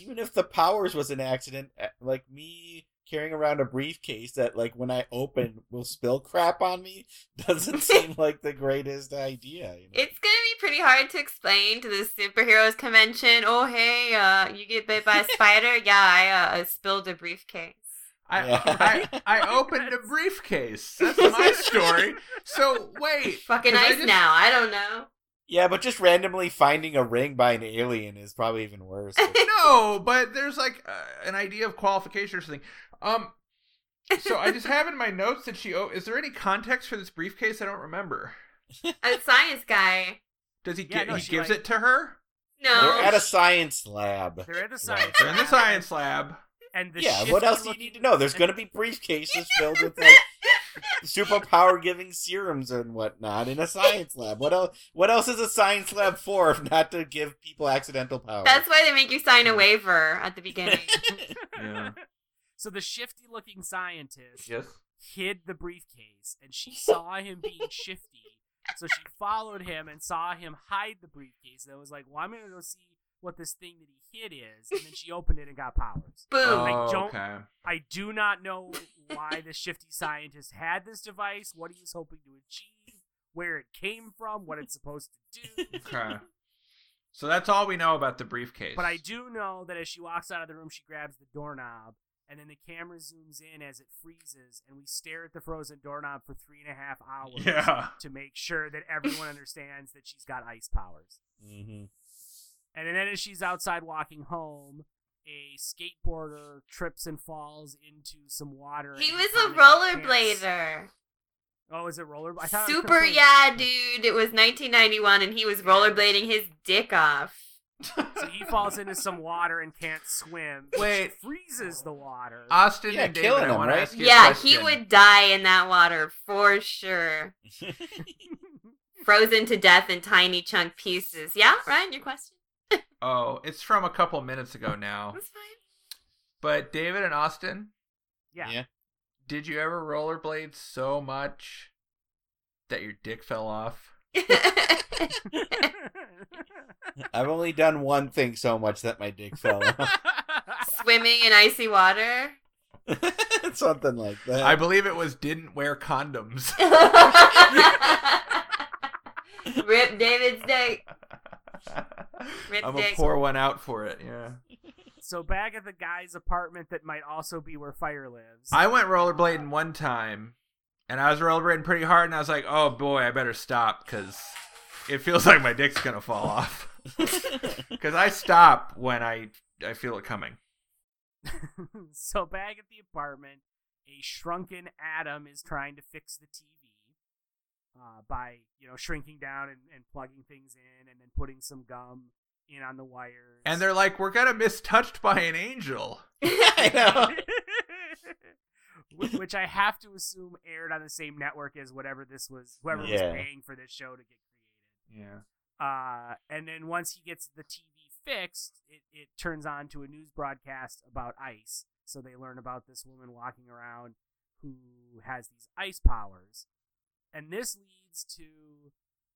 even if the powers was an accident, eh, like me carrying around a briefcase that, like, when I open will spill crap on me, doesn't seem like the greatest idea. You know? It's gonna be pretty hard to explain to the superheroes convention. Oh, hey, uh, you get bit by a spider? Yeah, I uh, spilled a briefcase. I, Yeah. [LAUGHS] I I opened a briefcase. That's my story. So wait, [LAUGHS] Fucking 'cause I ice just- now. I don't know. yeah, but just randomly finding a ring by an alien is probably even worse. [LAUGHS] No, but there's like uh, an idea of qualification or something. Um, so I just have in my notes that she. Oh, is there any context for this briefcase? I don't remember. a science guy. Does he Yeah, get? no, he gives like- it to her. No. They're at a science lab. They're at the science. They're in the science lab. And the yeah, what else do you need to know? There's going to be briefcases [LAUGHS] filled with like superpower giving serums and whatnot in a science lab. What else? What else is a science lab for if [LAUGHS] not to give people accidental power? That's why they make you sign a waiver at the [LAUGHS] beginning. Yeah. So the shifty-looking scientist Yes. hid the briefcase, and she saw him being shifty. So she followed him and saw him hide the briefcase. And was like, "Well, I'm gonna go see what this thing that he hid is." And then she opened it and got powers. [LAUGHS] Boom. Oh, I don't- okay. I do not know why the shifty scientist had this device, what he was hoping to achieve, where it came from, what it's supposed to do. Okay. So that's all we know about the briefcase. But I do know that as she walks out of the room, she grabs the doorknob, and then the camera zooms in as it freezes, and we stare at the frozen doorknob for three and a half hours Yeah. to make sure that everyone understands that she's got ice powers. hmm And then as she's outside walking home, a skateboarder trips and falls into some water. he was a can't- rollerblader. Oh, is it roller? I thought it Super yeah, dude. It was 1991 and he was rollerblading his dick off. [LAUGHS] So he falls into some water and can't swim. Wait. Freezes the water. Austin Yeah, and David, killing I him, want to right? ask you a Yeah, he would die in that water for sure. [LAUGHS] Frozen to death in tiny chunk pieces. Yeah, Ryan, your question? Oh, it's from a couple minutes ago now. That's fine. But David and Austin, yeah. Yeah. did you ever rollerblade so much that your dick fell off? [LAUGHS] I've only done one thing so much that my dick fell off. [LAUGHS] Swimming in icy water. [LAUGHS] Something like that. I believe it was didn't wear condoms. Rip David's dick. Rip I'm gonna pour one out for it. Yeah. [LAUGHS] so back at the guy's apartment that might also be where fire lives. I went rollerblading one time, and I was rollerblading pretty hard, and I was like, "Oh boy, I better stop because it feels like my dick's gonna fall off." [LAUGHS] Because I stop when I I feel it coming. [LAUGHS] so back at the apartment, a shrunken Atom is trying to fix the TV uh, by you know shrinking down and, and plugging things in, and then putting some gum in on the wires. And they're like, "We're gonna miss touched by an angel." [LAUGHS] [LAUGHS] I know. [LAUGHS] Which I have to assume aired on the same network as whatever this was, whoever Yeah. was paying for this show to get created. Yeah. Uh, and then once he gets the TV fixed, it, it turns on to a news broadcast about ice. So they learn about this woman walking around who has these ice powers. And this leads to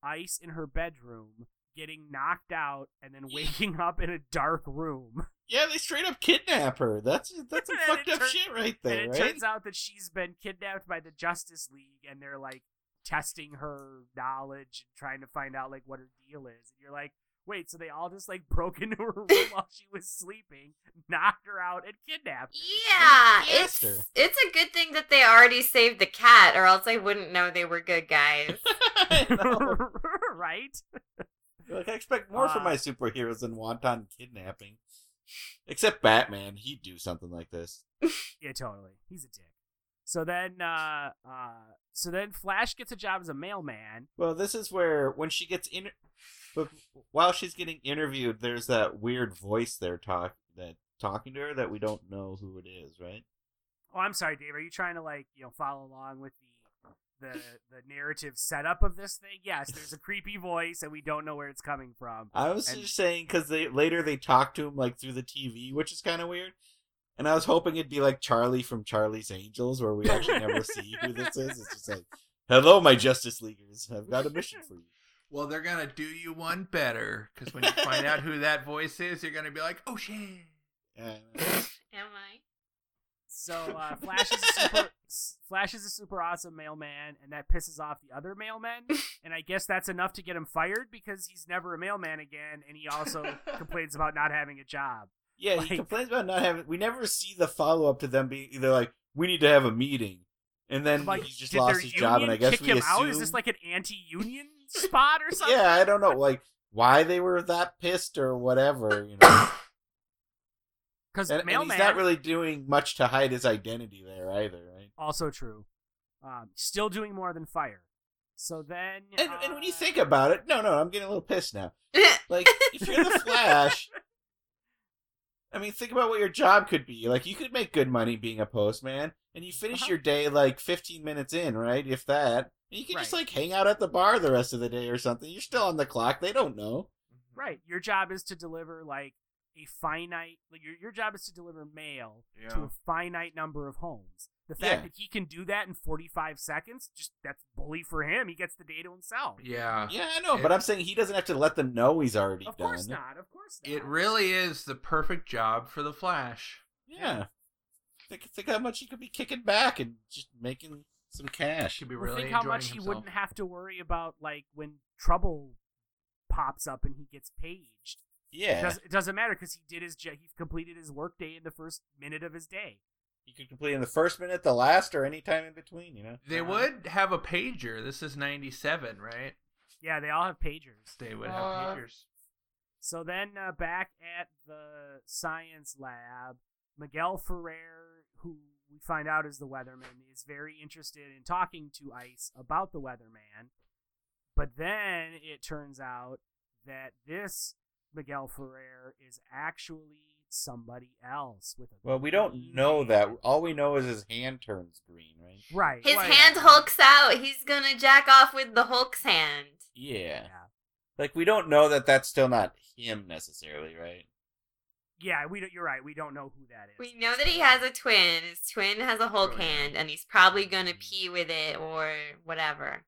Ice in her bedroom getting knocked out and then [LAUGHS] waking up in a dark room. yeah, they straight up kidnap her. That's that's [LAUGHS] some fucked up turn- shit right there. and it right? turns out that she's been kidnapped by the Justice League and they're like testing her knowledge and trying to find out like what her deal is. And you're like, wait, so they all just like [LAUGHS] broke into her room [LAUGHS] while she was sleeping, knocked her out, and kidnapped her. Yeah, it's Faster. it's a good thing that they already saved the cat, or else I wouldn't know they were good guys. [LAUGHS] Right? Like I expect more from Uh, my superheroes than wanton kidnapping. Except Batman, he'd do something like this. Yeah, totally. He's a dick. So then, uh, uh, so then Flash gets a job as a mailman. Well, this is where when she gets in, but while she's getting interviewed, there's that weird voice there talk that talking to her that we don't know who it is, right? Oh, I'm sorry, Dave. Are you trying to like you know follow along with the the the narrative setup of this thing? Yes, there's a creepy voice, and we don't know where it's coming from. I was And- just saying because they later they talk to him like through the TV, which is kind of weird. And I was hoping it'd be like Charlie from Charlie's Angels, where we actually never see who this is. It's just like, "Hello, my Justice Leaguers. I've got a mission for you." Well, they're gonna do you one better because when you find out who that voice is, you're gonna be like, "Oh shit." And, Am I? So uh, Flash is a super Flash is a super awesome mailman, and that pisses off the other mailmen. [LAUGHS] And I guess that's enough to get him fired because he's never a mailman again, and he also [LAUGHS] complains about not having a job. Yeah, Like- he complains about not having. We never see the follow up to them being either like, "We need to have a meeting," and then Like, he just lost his job, and I guess kick we him assume. out. Is this like an anti-union spot or [LAUGHS] something? yeah, I don't know, like why they were that pissed or whatever, you know. [COUGHS] because and, and he's not really doing much to hide his identity there either, right? also true. Um, still doing more than fire. So then, And, and when you uh, think about it, no, no, I'm getting a little pissed now. [LAUGHS] Like, if you're the Flash, I mean, think about what your job could be. Like, you could make good money being a postman, and you finish Uh-huh. your day like 15 minutes in, right? If that. And you can just like hang out at the bar the rest of the day or something. You're still on the clock. They don't know. right, your job is to deliver like a finite. Like your your job is to deliver mail to a finite number of homes. The fact Yeah. that he can do that in 45 seconds, just that's bully for him. He gets the day to himself. Yeah. Yeah, I know, It- but I'm saying he doesn't have to let them know he's already Of done. course not. Of course not. It really is the perfect job for the Flash. Yeah. Think, think how much he could be kicking back and just making some cash. Should be really Well, really think how enjoying much he wouldn't have to worry about like when trouble pops up and he gets paged. It, Yeah. does, it doesn't matter because he did his jo- he completed his workday in the first minute of his day. You could complete in the first minute, the last, or any time in between, you know? They Uh-huh. would have a pager. This is '97, right? Yeah, they all have pagers. They would Uh, have pagers. So then uh, back at the science lab, Miguel Ferrer, who we find out is the weatherman, is very interested in talking to Ice about the weatherman. But then it turns out that this Miguel Ferrer is actually somebody else with a Well, we don't know hand. that. All we know is his hand turns green, right? Right. His well, hand hulks out. He's gonna jack off with the Hulk's hand. Yeah. Yeah. Like we don't know that that's still not him necessarily, right? Yeah, we don't, you're right. We don't know who that is. We know that he has a twin. His twin has a Hulk Oh, yeah. hand, and he's probably gonna Mm-hmm. pee with it or whatever.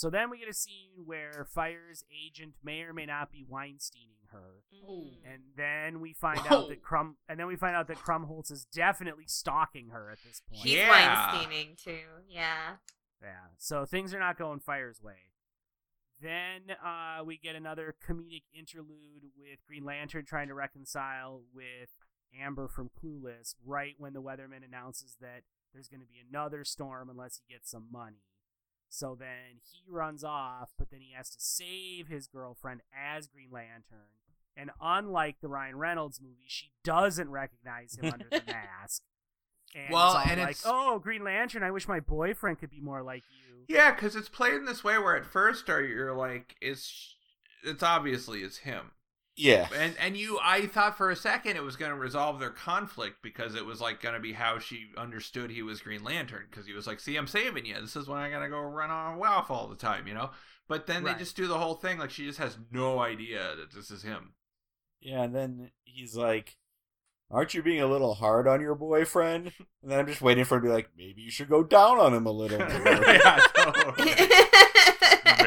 Yeah. So then we get a scene where Fire's agent may or may not be Weinsteining her. Mm. And then we find Oh. out that Crum and then we find out that Krumholtz is definitely stalking her at this point. He's Yeah. Weinsteining too. Yeah. Yeah. So things are not going Fire's way. Then uh, we get another comedic interlude with Green Lantern trying to reconcile with Amber from Clueless right when the weatherman announces that there's going to be another storm unless he gets some money. So then he runs off, but then he has to save his girlfriend as Green Lantern. And unlike the Ryan Reynolds movie, she doesn't recognize him under the [LAUGHS] mask. And Well, it's and like, it's- oh, Green Lantern, I wish my boyfriend could be more like you. Yeah, because it's played in this way where at first are you're like, is it's obviously it's him, Yeah. and and you I thought for a second it was going to resolve their conflict because it was like going to be how she understood he was Green Lantern because he was like, see, I'm saving you. This is when I gotta go run on WAF all the time, you know. But then Right. they just do the whole thing like she just has no idea that this is him. Yeah, and then he's like, Aren't you being a little hard on your boyfriend? And then I'm just waiting for him to be like, Maybe you should go down on him a little [LAUGHS] yeah, totally. [LAUGHS]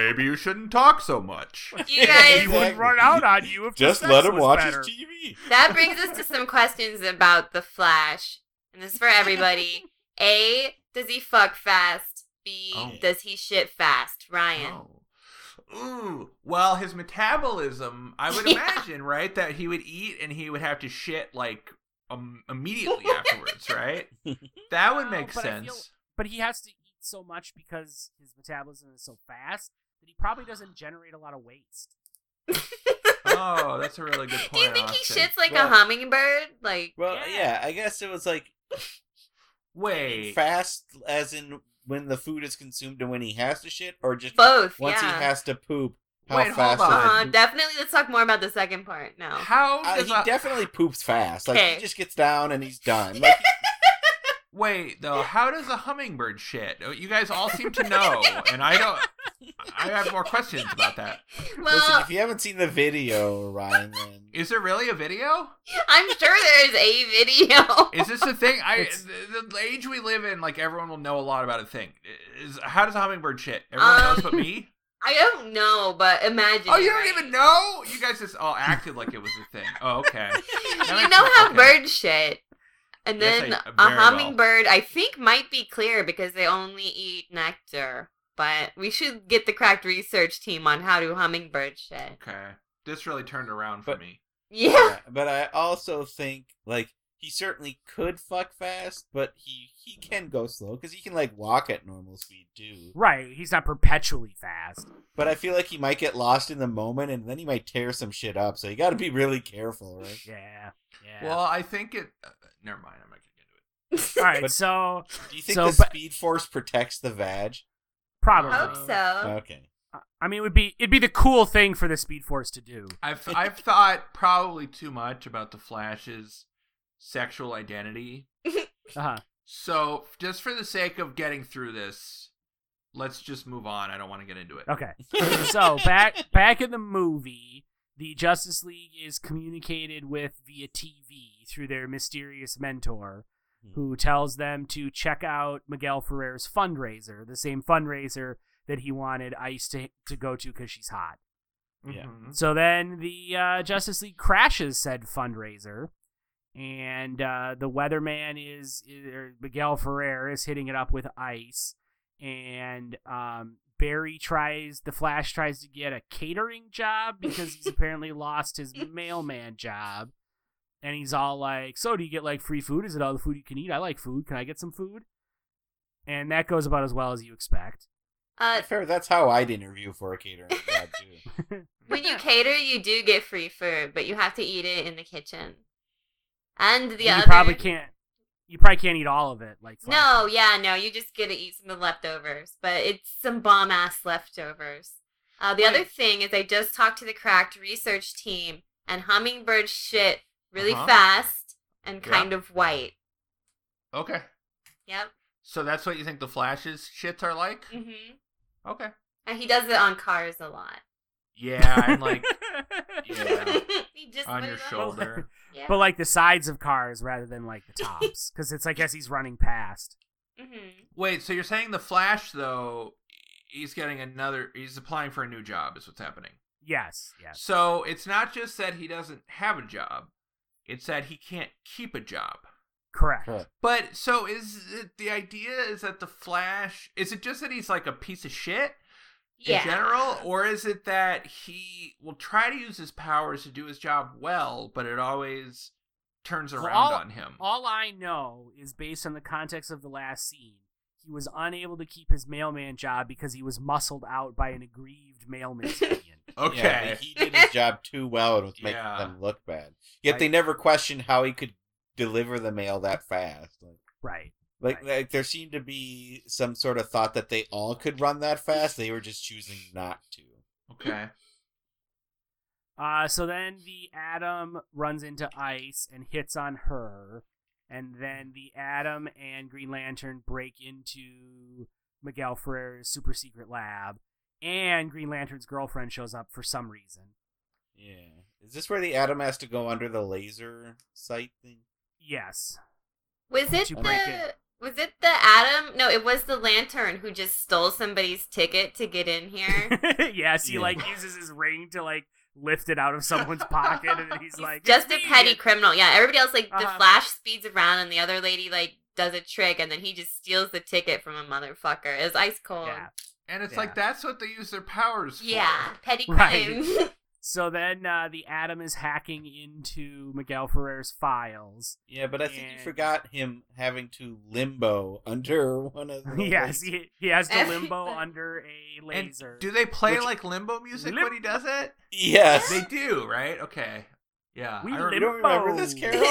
Maybe you shouldn't talk so much. [LAUGHS] You he guys, Exactly. would run out on you if just let him watch better. his TV. that brings us to some questions about the Flash, and this is for everybody. [LAUGHS] A, does he fuck fast? B, Oh. does he shit fast? Ryan. Oh. Ooh. Well, his metabolism, I would [LAUGHS] Yeah. imagine, right, that he would eat and he would have to shit like um, immediately afterwards, right? That would No, make but sense. feel- But he has to eat so much because his metabolism is so fast that he probably doesn't generate a lot of waste. Oh, that's a really good point. [LAUGHS] Do you point. think he shits like Well- a hummingbird? Like, Well, Yeah. yeah. I guess it was like Wait. [LAUGHS] fast, as in when the food is consumed and when he has to shit, or just both, once yeah. he has to poop. How Wait, hold on. uh-huh, definitely. Let's talk more about the second part now. How Uh, does he a- definitely poops fast. Like Okay. he just gets down and he's done. [LAUGHS] Like Wait, though, how does a hummingbird shit? Oh, You guys all seem to [LAUGHS] know, and I don't. I have more questions about that. Well, listen, if you haven't seen the video, Ryan, then Is there really a video? I'm sure there's a video. Is this a thing? I the, the age we live in, like everyone will know a lot about a thing. Is how does a hummingbird shit? Everyone knows but Um, me. I don't know, but imagine. Oh, you don't right? even know? You guys just all acted like it was a thing. Oh, okay. [LAUGHS] you know how sense. Okay. birds shit. And Yes, then I- a very well. hummingbird, I think, might be clear because they only eat nectar. But we should get the cracked research team on how do hummingbirds shit. Okay. This really turned around for But- me. Yeah. yeah, but I also think like he certainly could fuck fast, but he he can go slow because he can like walk at normal speed too. Right, he's not perpetually fast. But I feel like he might get lost in the moment and then he might tear some shit up. So you got to be really careful, right? Yeah, yeah. Well, I think it. Never mind. I'm not gonna get into it. [LAUGHS] All right, but- so Do you think So, the but- Speed Force protects the vag? probably. I hope so. Okay. I mean, it would be it'd be the cool thing for the Speed Force to do. I've I've thought probably too much about the Flash's sexual identity. [LAUGHS] Uh-huh. So just for the sake of getting through this, let's just move on. I don't want to get into it. Okay. so back back in the movie, the Justice League is communicated with via TV through their mysterious mentor, who tells them to check out Miguel Ferrer's fundraiser, the same fundraiser that he wanted Ice to to go to because she's hot. Yeah. Mhm. So then the uh, Justice League crashes said fundraiser, and uh, the weatherman is, or Miguel Ferrer is hitting it up with Ice, and um, Barry tries, the Flash tries to get a catering job because he's [LAUGHS] apparently lost his [LAUGHS] mailman job, and he's all like, "So do you get like free food? Is it all the food you can eat? I like food. Can I get some food?" And that goes about as well as you expect. Uh, Fair. That's how I'd interview for a catering job too. [LAUGHS] when you cater, you do get free food, but you have to eat it in the kitchen. And the you other, you probably can't. You probably can't eat all of it. Like. No, yeah, no, you just get to eat some of the leftovers, but it's some bomb ass leftovers. Uh, the other thing is, I just talked to the cracked research team, and hummingbirds shit really Uh-huh. fast and kind of white. Okay. Yep. So that's what you think the Flash's shits are like? Mhm. Okay. And he does it on cars a lot. Yeah, and like [LAUGHS] Yeah. he just on your shoulder. [LAUGHS] Yeah. but like the sides of cars rather than like the [LAUGHS] tops, because it's I guess he's running past. Mhm. Wait, so you're saying the Flash though? He's getting another. He's applying for a new job. Is what's happening. Yes, yes. So it's not just that he doesn't have a job; it's that he can't keep a job. Correct. Correct. But so is it the idea is that the Flash? Is it just that he's like a piece of shit in Yeah. general, or is it that he will try to use his powers to do his job well, but it always turns Well, around all- on him? All I know is based on the context of the last scene, he was unable to keep his mailman job because he was muscled out by an aggrieved mailman [LAUGHS] [LAUGHS] okay. Yeah, he did his job too well and was making Yeah. them look bad. Yet I- they never questioned how he could deliver the mail that fast. Like, right. Like, Right. like there seemed to be some sort of thought that they all could run that fast. They were just choosing not to. okay. Uh, so then the Atom runs into Ice and hits on her, and then the Atom and Green Lantern break into Miguel Ferrer's super secret lab, and Green Lantern's girlfriend shows up for some reason. Yeah. Is this where the atom has to go under the laser sight thing? Yes. Was it you break the was it the Atom? No, it was the Lantern who just stole somebody's ticket to get in here. [LAUGHS] yes, he Yeah. like uses his ring to like lift it out of someone's pocket, and then [LAUGHS] he's like, just a "It's petty me." criminal. Yeah, everybody else like the Uh-huh. Flash speeds around and the other lady like does a trick and then he just steals the ticket from a motherfucker. It was ice cold. Yeah. And it's Yeah. like that's what they use their powers for. Yeah, petty [LAUGHS] Right. Crime. So then uh, the Atom is hacking into Miguel Ferrer's files. Yeah, but I think you forgot him having to limbo under [LAUGHS] one of [LAUGHS] the. yes, he, he has to limbo [LAUGHS] under a And laser. do they play Which- like limbo music when he does it? Yes. They do, right? Okay. Yeah. We I, rem- You don't remember this, Carol?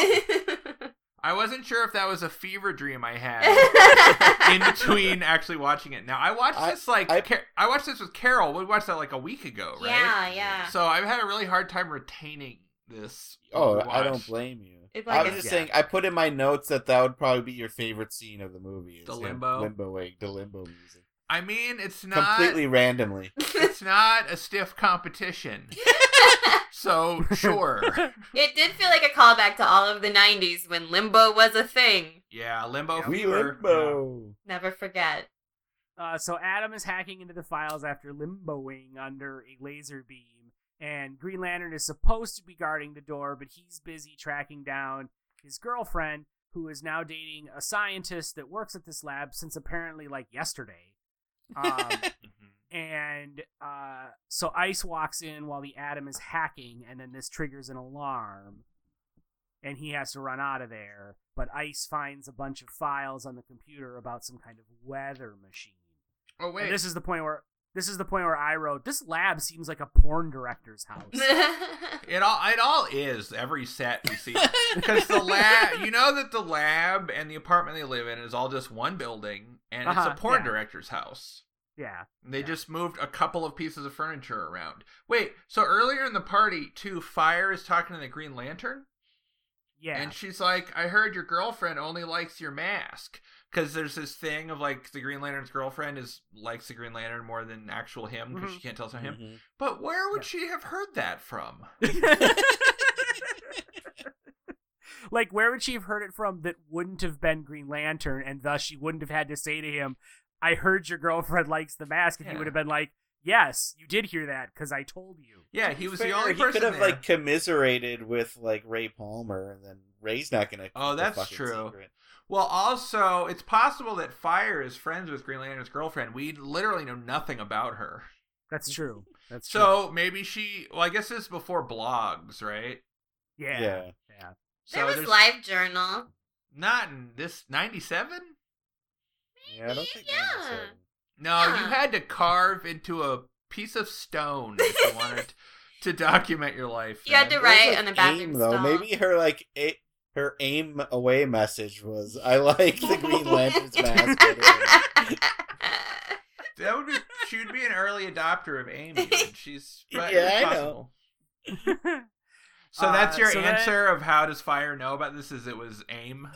I wasn't sure if that was a fever dream I had [LAUGHS] in between actually watching it. Now I watched I- this like I- Car- I watched this with Carol. We watched that like a week ago, right? Yeah, yeah. So I've had a really hard time retaining this. Oh, watch. I don't blame you. It's I was just Yeah. saying. I put in my notes that that would probably be your favorite scene of the movie. The him limbo? limboing, the limbo music, I mean, it's not completely randomly. it's not a stiff competition. [LAUGHS] So sure. it did feel like a callback to all of the 90s when limbo was a thing. Yeah, limbo We fever. limbo. Never forget. Uh, so Atom is hacking into the files after limboing under a laser beam, and Green Lantern is supposed to be guarding the door, but he's busy tracking down his girlfriend, who is now dating a scientist that works at this lab since apparently like yesterday. Um, [LAUGHS] Mhm. and uh, so Ice walks in while the Atom is hacking, and then this triggers an alarm, and he has to run out of there. But Ice finds a bunch of files on the computer about some kind of weather machine. Oh wait. And this is the point where this is the point where I wrote this lab seems like a porn director's house. [LAUGHS] It all it all is every set we see because the lab you know that the lab and the apartment they live in is all just one building and it's Uh-huh, a porn yeah. director's house. yeah. They Yeah. just moved a couple of pieces of furniture around. Wait, so earlier in the party, too, Fire is talking to the Green Lantern, Yeah. and she's like, "I heard your girlfriend only likes your mask." Because there's this thing of like the Green Lantern's girlfriend is likes the Green Lantern more than actual him because Mhm. she can't tell it's not him. Mhm. But where would Yeah. she have heard that from? [LAUGHS] [LAUGHS] like where would she have heard it from that wouldn't have been Green Lantern and thus she wouldn't have had to say to him, "I heard your girlfriend [LAUGHS] likes the mask." And he would have been like, "Yes, you did hear that cuz I told you." Yeah, he was the Fair, only he person could have there. like commiserated with like Ray Palmer, and then Ray's not gonna. Oh, keep the that's true. secret. Well, also, it's possible that Fire is friends with Green Lantern's girlfriend. We literally know nothing about her. That's true. That's true. So maybe she. Well, I guess this is before blogs, right? yeah. Yeah. Yeah. So there was there's Live Journal. not in this ninety-seven. Yeah, I don't think. Yeah. Randy said- No, you had to carve into a piece of stone if you wanted [LAUGHS] to document your life. You had to write There's, on the like, bathroom aim, though. stall. Maybe her like a- her aim away message was, "I like the Green Lantern's mask." better." [LAUGHS] That would be. She would be an early adopter of AIM. dude. She's but [LAUGHS] Yeah, it's I know. Possible. So that's Uh, your so that- answer of how does fire know about this? Is it was AIM?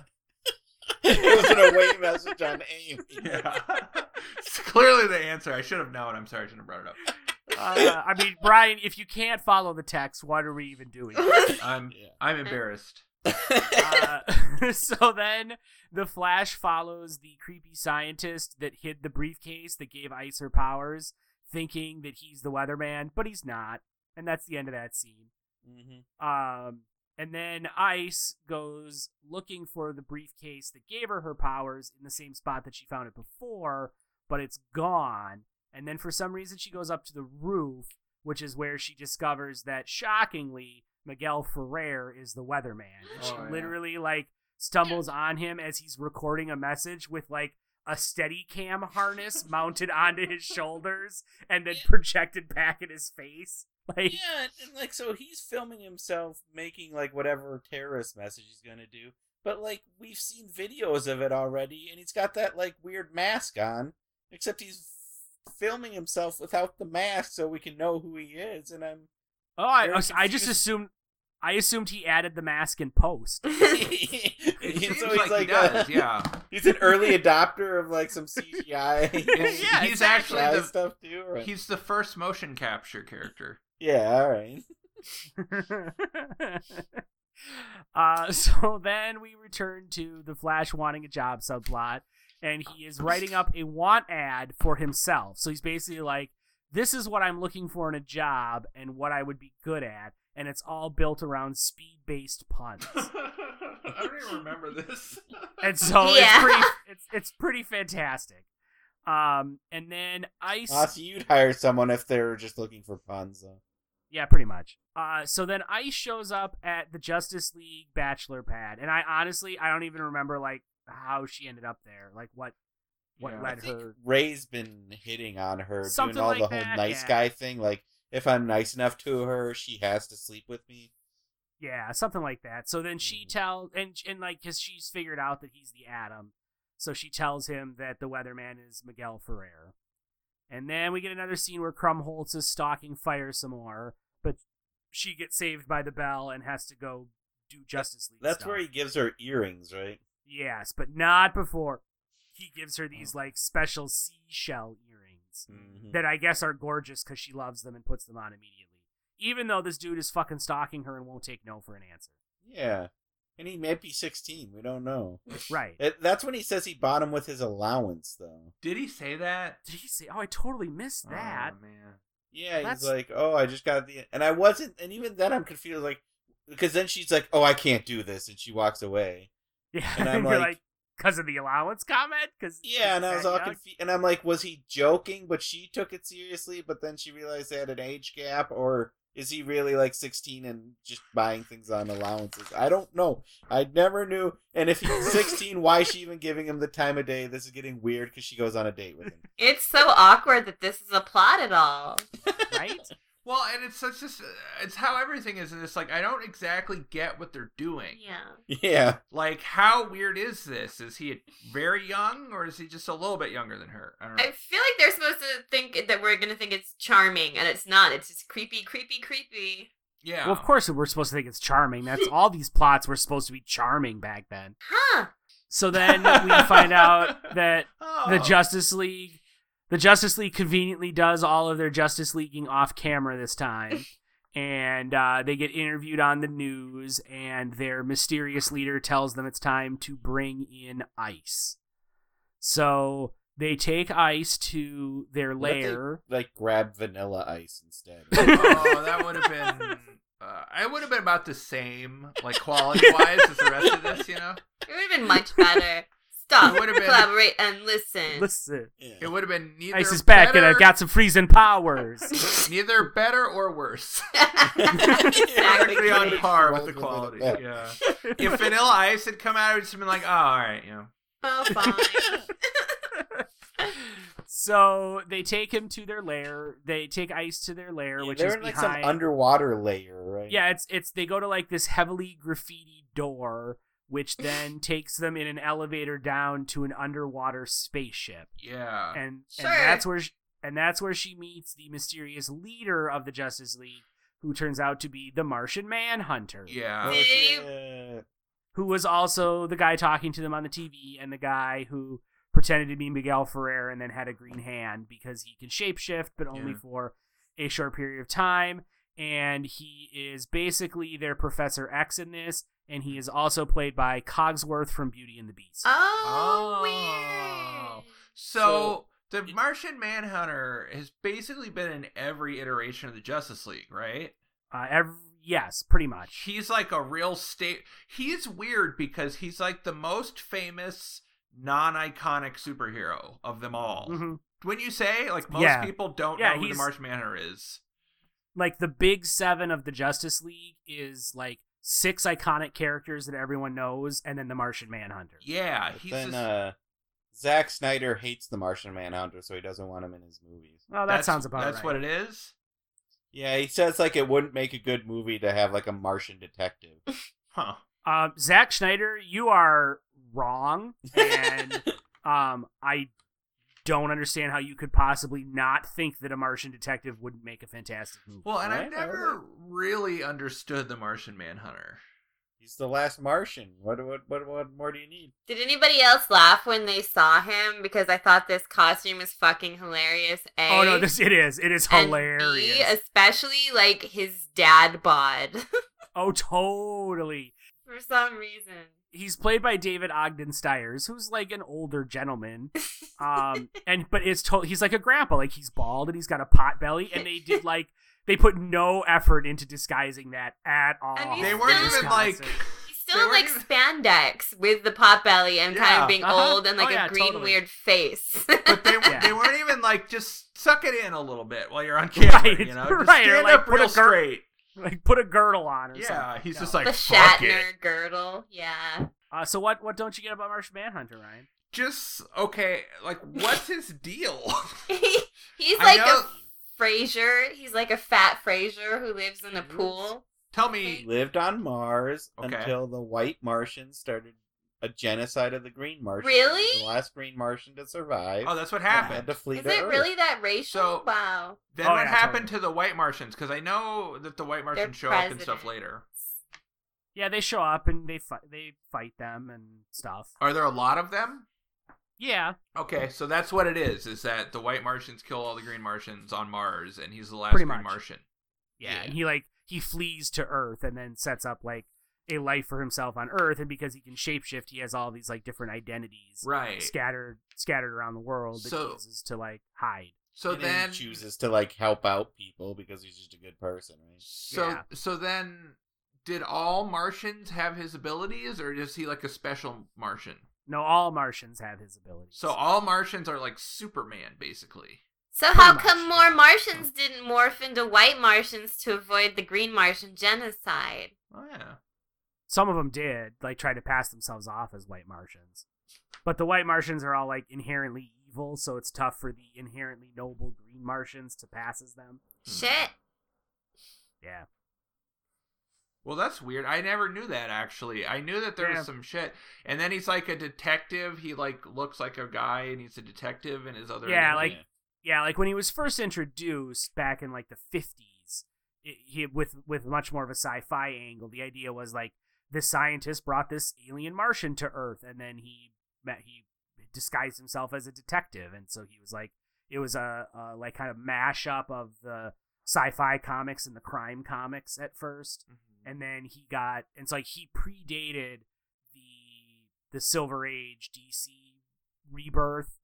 [LAUGHS] it was an away message on aim. [LAUGHS] Yeah. [LAUGHS] it's clearly the answer. I should have known. I'm sorry I shouldn't have brought it up. Uh, I mean, Brian, if you can't follow the text, what are we even doing? I'm Yeah. I'm embarrassed. Uh, so then the Flash follows the creepy scientist that hid the briefcase that gave Ice her powers, thinking that he's the weatherman, but he's not. And that's the end of that scene. Mhm. Um, and then Ice goes looking for the briefcase that gave her her powers in the same spot that she found it before, but it's gone. And then for some reason, she goes up to the roof, which is where she discovers that, shockingly, Miguel Ferrer is the weatherman. And she Oh, yeah. literally, like, stumbles on him as he's recording a message with, like, a steady cam harness mounted onto his shoulders and then [LAUGHS] projected back in his face. [LAUGHS] Like, Yeah, and, and, like so he's filming himself making like whatever terrorist message he's gonna do. But like we've seen videos of it already, and he's got that like weird mask on. Except he's f- filming himself without the mask, so we can know who he is. And I'm Oh, I, Very I just assumed I assumed he added the mask in post. [LAUGHS] [LAUGHS] It He's- seems so like, he's like he does. uh, yeah. he's an early adopter of like some CGI. He's- Yeah, he's exactly. actually the stuff too. or- he's the first motion capture character. Yeah, all right. [LAUGHS] uh, so then we return to the Flash wanting a job subplot, and he is writing up a want ad for himself. So he's basically like, "This is what I'm looking for in a job, and what I would be good at." And it's all built around speed-based puns. [LAUGHS] I don't even remember this. and so it's Yeah. pretty [LAUGHS] it's it's pretty fantastic. Um, and then Ice, Aussie, you'd hire someone if they were just looking for puns. Though. Yeah, pretty much. Uh, so then Ice shows up at the Justice League Bachelor Pad, and I honestly I don't even remember like how she ended up there, like what what Yeah. Led her. Ray's been hitting on her, Something doing all like the whole that, nice yeah. guy thing. Like, if I'm nice enough to her, she has to sleep with me. Yeah, something like that. So then she Mhm. tells, and and like, cause she's figured out that he's the Atom, so she tells him that the Weatherman is Miguel Ferrer. And then we get another scene where Krumholtz is stalking Fire some more, but she gets saved by the bell and has to go do Justice League. That's stuff. where he gives her earrings, right? Yes, but not before. He gives her these Oh. like special seashell earrings Mm-hmm. that I guess are gorgeous because she loves them and puts them on immediately. Even though this dude is fucking stalking her and won't take no for an answer. Yeah, and he might be 16. We don't know. Right. It, that's when he says he bought him with his allowance, though. Did he say that? Did he say? Oh, I totally missed oh, that. Oh, man. Yeah, That's- he's like, oh, I just got the, and I wasn't, and even then I'm confused, like, because then she's like, oh, I can't do this, and she walks away. Yeah, And I'm [LAUGHS] you're like- like, because of the allowance comment. Because Yeah, and I was all confused, and I'm like, was he joking? But she took it seriously, but then she realized they had an age gap, or is he really like 16 and just buying things on allowances? I don't know. I never knew. And if he's 16, why is she even giving him the time of day? This is getting weird because she goes on a date with him. It's so awkward that this is a plot at all. right. Well, and it's such just it's how everything is, and it's like I don't exactly get what they're doing. Yeah. Yeah, Like, how weird is this? Is he very young, or is he just a little bit younger than her? I don't know. I feel like they're supposed to think that we're gonna think it's charming, and it's not. It's just creepy, creepy, creepy. yeah. Well, of course we're supposed to think it's charming. That's [LAUGHS] all these plots were supposed to be charming back then. Huh. So then we find out that [LAUGHS] Oh. the Justice League, the Justice League conveniently does all of their Justice Leaguing off camera this time. [LAUGHS] And uh, they get interviewed on the news, and their mysterious leader tells them it's time to bring in Ice. So they take Ice to their What if they, lair. like grab vanilla ice instead. [LAUGHS] oh, that would have been. Uh, it would have been about the same, like quality wise, as the rest of this. You know, It would have been much better. Stop, would've been- collaborate, and listen. Listen, Yeah. it would have been neither. Ice is back, and I've got some freezing powers. [LAUGHS] neither better or worse. exactly. [LAUGHS] Exactly on par with the quality. Yeah. If Vanilla Ice had come out, it would just been like, oh, all right, you know. Oh, fine. [LAUGHS] So they take him to their lair. They take Ice to their lair, which They're is in like behind. some underwater layer, right? yeah, it's it's they go to like this heavily graffiti door, which then [LAUGHS] takes them in an elevator down to an underwater spaceship, Yeah. and Sure. and that's where sh and that's where she meets the mysterious leader of the Justice League, who turns out to be the Martian Manhunter. yeah. Did he- shit. who was also the guy talking to them on the TV and the guy who pretended to be Miguel Ferrer and then had a green hand because he can shapeshift, but only Yeah. for a short period of time. And he is basically their Professor X in this, and he is also played by Cogsworth from Beauty and the Beast. Oh, Oh. weird. So, the Martian Manhunter has basically been in every iteration of the Justice League, right? Uh, ev- yes, pretty much. He's like a real state. He's weird because he's like the most famous non-iconic superhero of them all. hmm When you say like most Yeah. people don't Yeah, know who the he's- Martian Manhunter is. Like the big seven of the Justice League is like six iconic characters that everyone knows, and then the Martian Manhunter. Yeah, But he's then just, uh, Zack Snyder hates the Martian Manhunter, so he doesn't want him in his movies. Oh, that that's- sounds about That's right. what it is. Yeah, he says like it wouldn't make a good movie to have like a Martian detective. [LAUGHS] Huh. Um, Zack Snyder, you are wrong, [LAUGHS] and um, I don't understand how you could possibly not think that a Martian detective wouldn't make a fantastic movie. Well, and I've never really understood the Martian Manhunter. He's the last Martian. What what what what more do you need? Did anybody else laugh when they saw him? Because I thought this costume was fucking hilarious. A. oh no, this it is. It is and hilarious. B, especially like his dad bod. [LAUGHS] oh, totally. For some reason. He's played by David Ogden Stiers, who's like an older gentleman. [LAUGHS] Um, and but it's to- he's like a grandpa, like he's bald and he's got a pot belly, and they did [LAUGHS] like they put no effort into disguising that at all. And he's They weren't in even like. He's still in, like weren't spandex with the pot belly and kind of being uh-huh. old and like Oh, yeah, a green totally. weird face. But they [LAUGHS] Yeah. they weren't even like just suck it in a little bit while you're on camera, Right, you know, just right, stand like, up a real gir- straight. Like put a girdle on or something. Yeah, he's No. just like the fuck Shatner it. girdle. Yeah. Uh, so what? What don't you get about Martian Manhunter, Ryan? Just okay, like what's his deal? [LAUGHS] he, He's I like know- a Frasier. He's like a fat Frasier who lives in a pool. Tell me, He me, lived on Mars Okay. until the white Martians started a genocide of the green Martians. Really? The last green Martian to survive. oh, that's what and had happened. to flee Is to it Earth. really that racial? So- wow. Then Oh, what yeah, happened totally. to the white Martians? Because I know that the white Martians show up and stuff later. Yeah, they show up and they fight. They fight them and stuff. Are there a lot of them? Yeah, Okay, so that's what it is. Is that the white Martians kill all the green Martians on Mars, and he's the last Pretty green much. Martian. yeah. Yeah. And he like he flees to Earth and then sets up like a life for himself on Earth. And because he can shapeshift, he has all these like different identities Right. scattered scattered around the world that So- he uses to like hide. So And then he chooses to like help out people because he's just a good person, right? So Yeah. so then did all Martians have his abilities or is he like a special Martian? No, all Martians have his abilities. So all Martians are like Superman basically. So Pretty how much, come more. Martians didn't morph into white Martians to avoid the green Martian genocide? Oh yeah. Some of them did like try to pass themselves off as white Martians, but the white Martians are all like inherently evil, so it's tough for the inherently noble green Martians to pass as them. Hmm. Shit. Yeah. Well, that's weird. I never knew that actually. I knew that there Yeah. was some shit. And then he's like a detective. He like looks like a guy and he's a detective and his other Yeah, identity. like- yeah, like when he was first introduced back in like the fifties, he with with much more of a sci-fi angle. The idea was like this scientist brought this alien Martian to Earth, and then he met he disguised himself as a detective, and so he was like it was a, a like kind of mashup of the sci-fi comics and the crime comics at first Mhm. and then he got and so like he predated the the silver age dc rebirth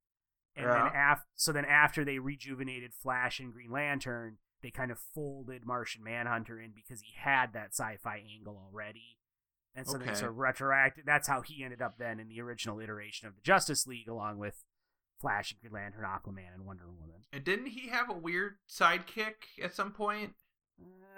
and then Yeah. af- so then after they rejuvenated flash and green lantern they kind of folded martian manhunter in because he had that sci-fi angle already and so Okay. then sort of retroacted that's how he ended up then in the original iteration of the justice league along with flash and green lantern aquaman and wonder woman And didn't he have a weird sidekick at some point?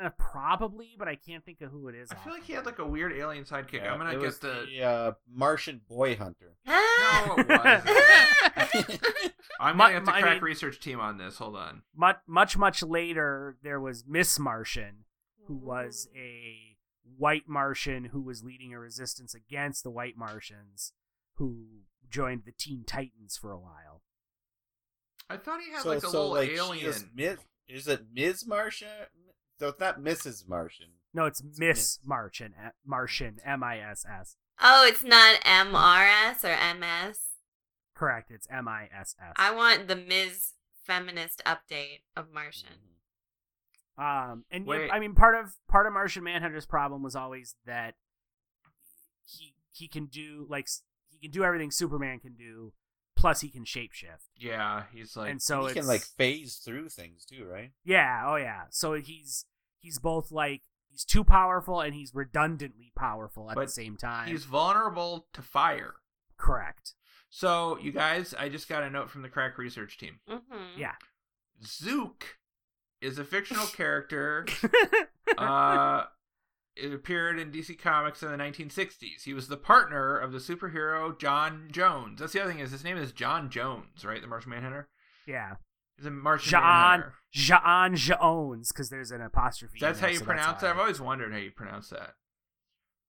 Uh, probably, but I can't think of who it is. I feel like he had like a weird alien sidekick. Yeah, I'm gonna it get was the. uh, Martian boy hunter. [LAUGHS] No, it wasn't. [LAUGHS] I'm My- gonna get the my- I crack mean- research team on this. Hold on. much much much later there was Miss Martian, who was a white Martian who was leading a resistance against the white Martians, who joined the Teen Titans for a while. I thought he had so, like a so little like alien. is, Ms., is it Ms. Martian? So it's not Mrs. Martian. No, it's It's Miss Miss. Martian, uh, Martian, M I S S. Oh, it's not M R S or MS. Correct, it's M I S S. I want the Ms. Feminist update of Martian. Um, and yeah, Wait. I mean, part of part of Martian Manhunter's problem was always that he he can do like he can do everything Superman can do, plus he can shapeshift, yeah, he's like. and so he can like phase through things too, right? yeah, oh yeah. So he's he's both like he's too powerful and he's redundantly powerful at But the same time. he's vulnerable to fire. correct. So, you guys, I just got a note from the crack research team. Mm-hmm. Yeah. Zook is a fictional character. [LAUGHS] uh, it appeared in DC Comics in the 1960s. He was the partner of the superhero John Jones. That's the other thing is his name is John Jones, right? The Martian Manhunter. yeah, He's a Martian John Manhunter. Jean Jones because there's an apostrophe. That's how you so pronounce that. I've always wondered how you pronounce that.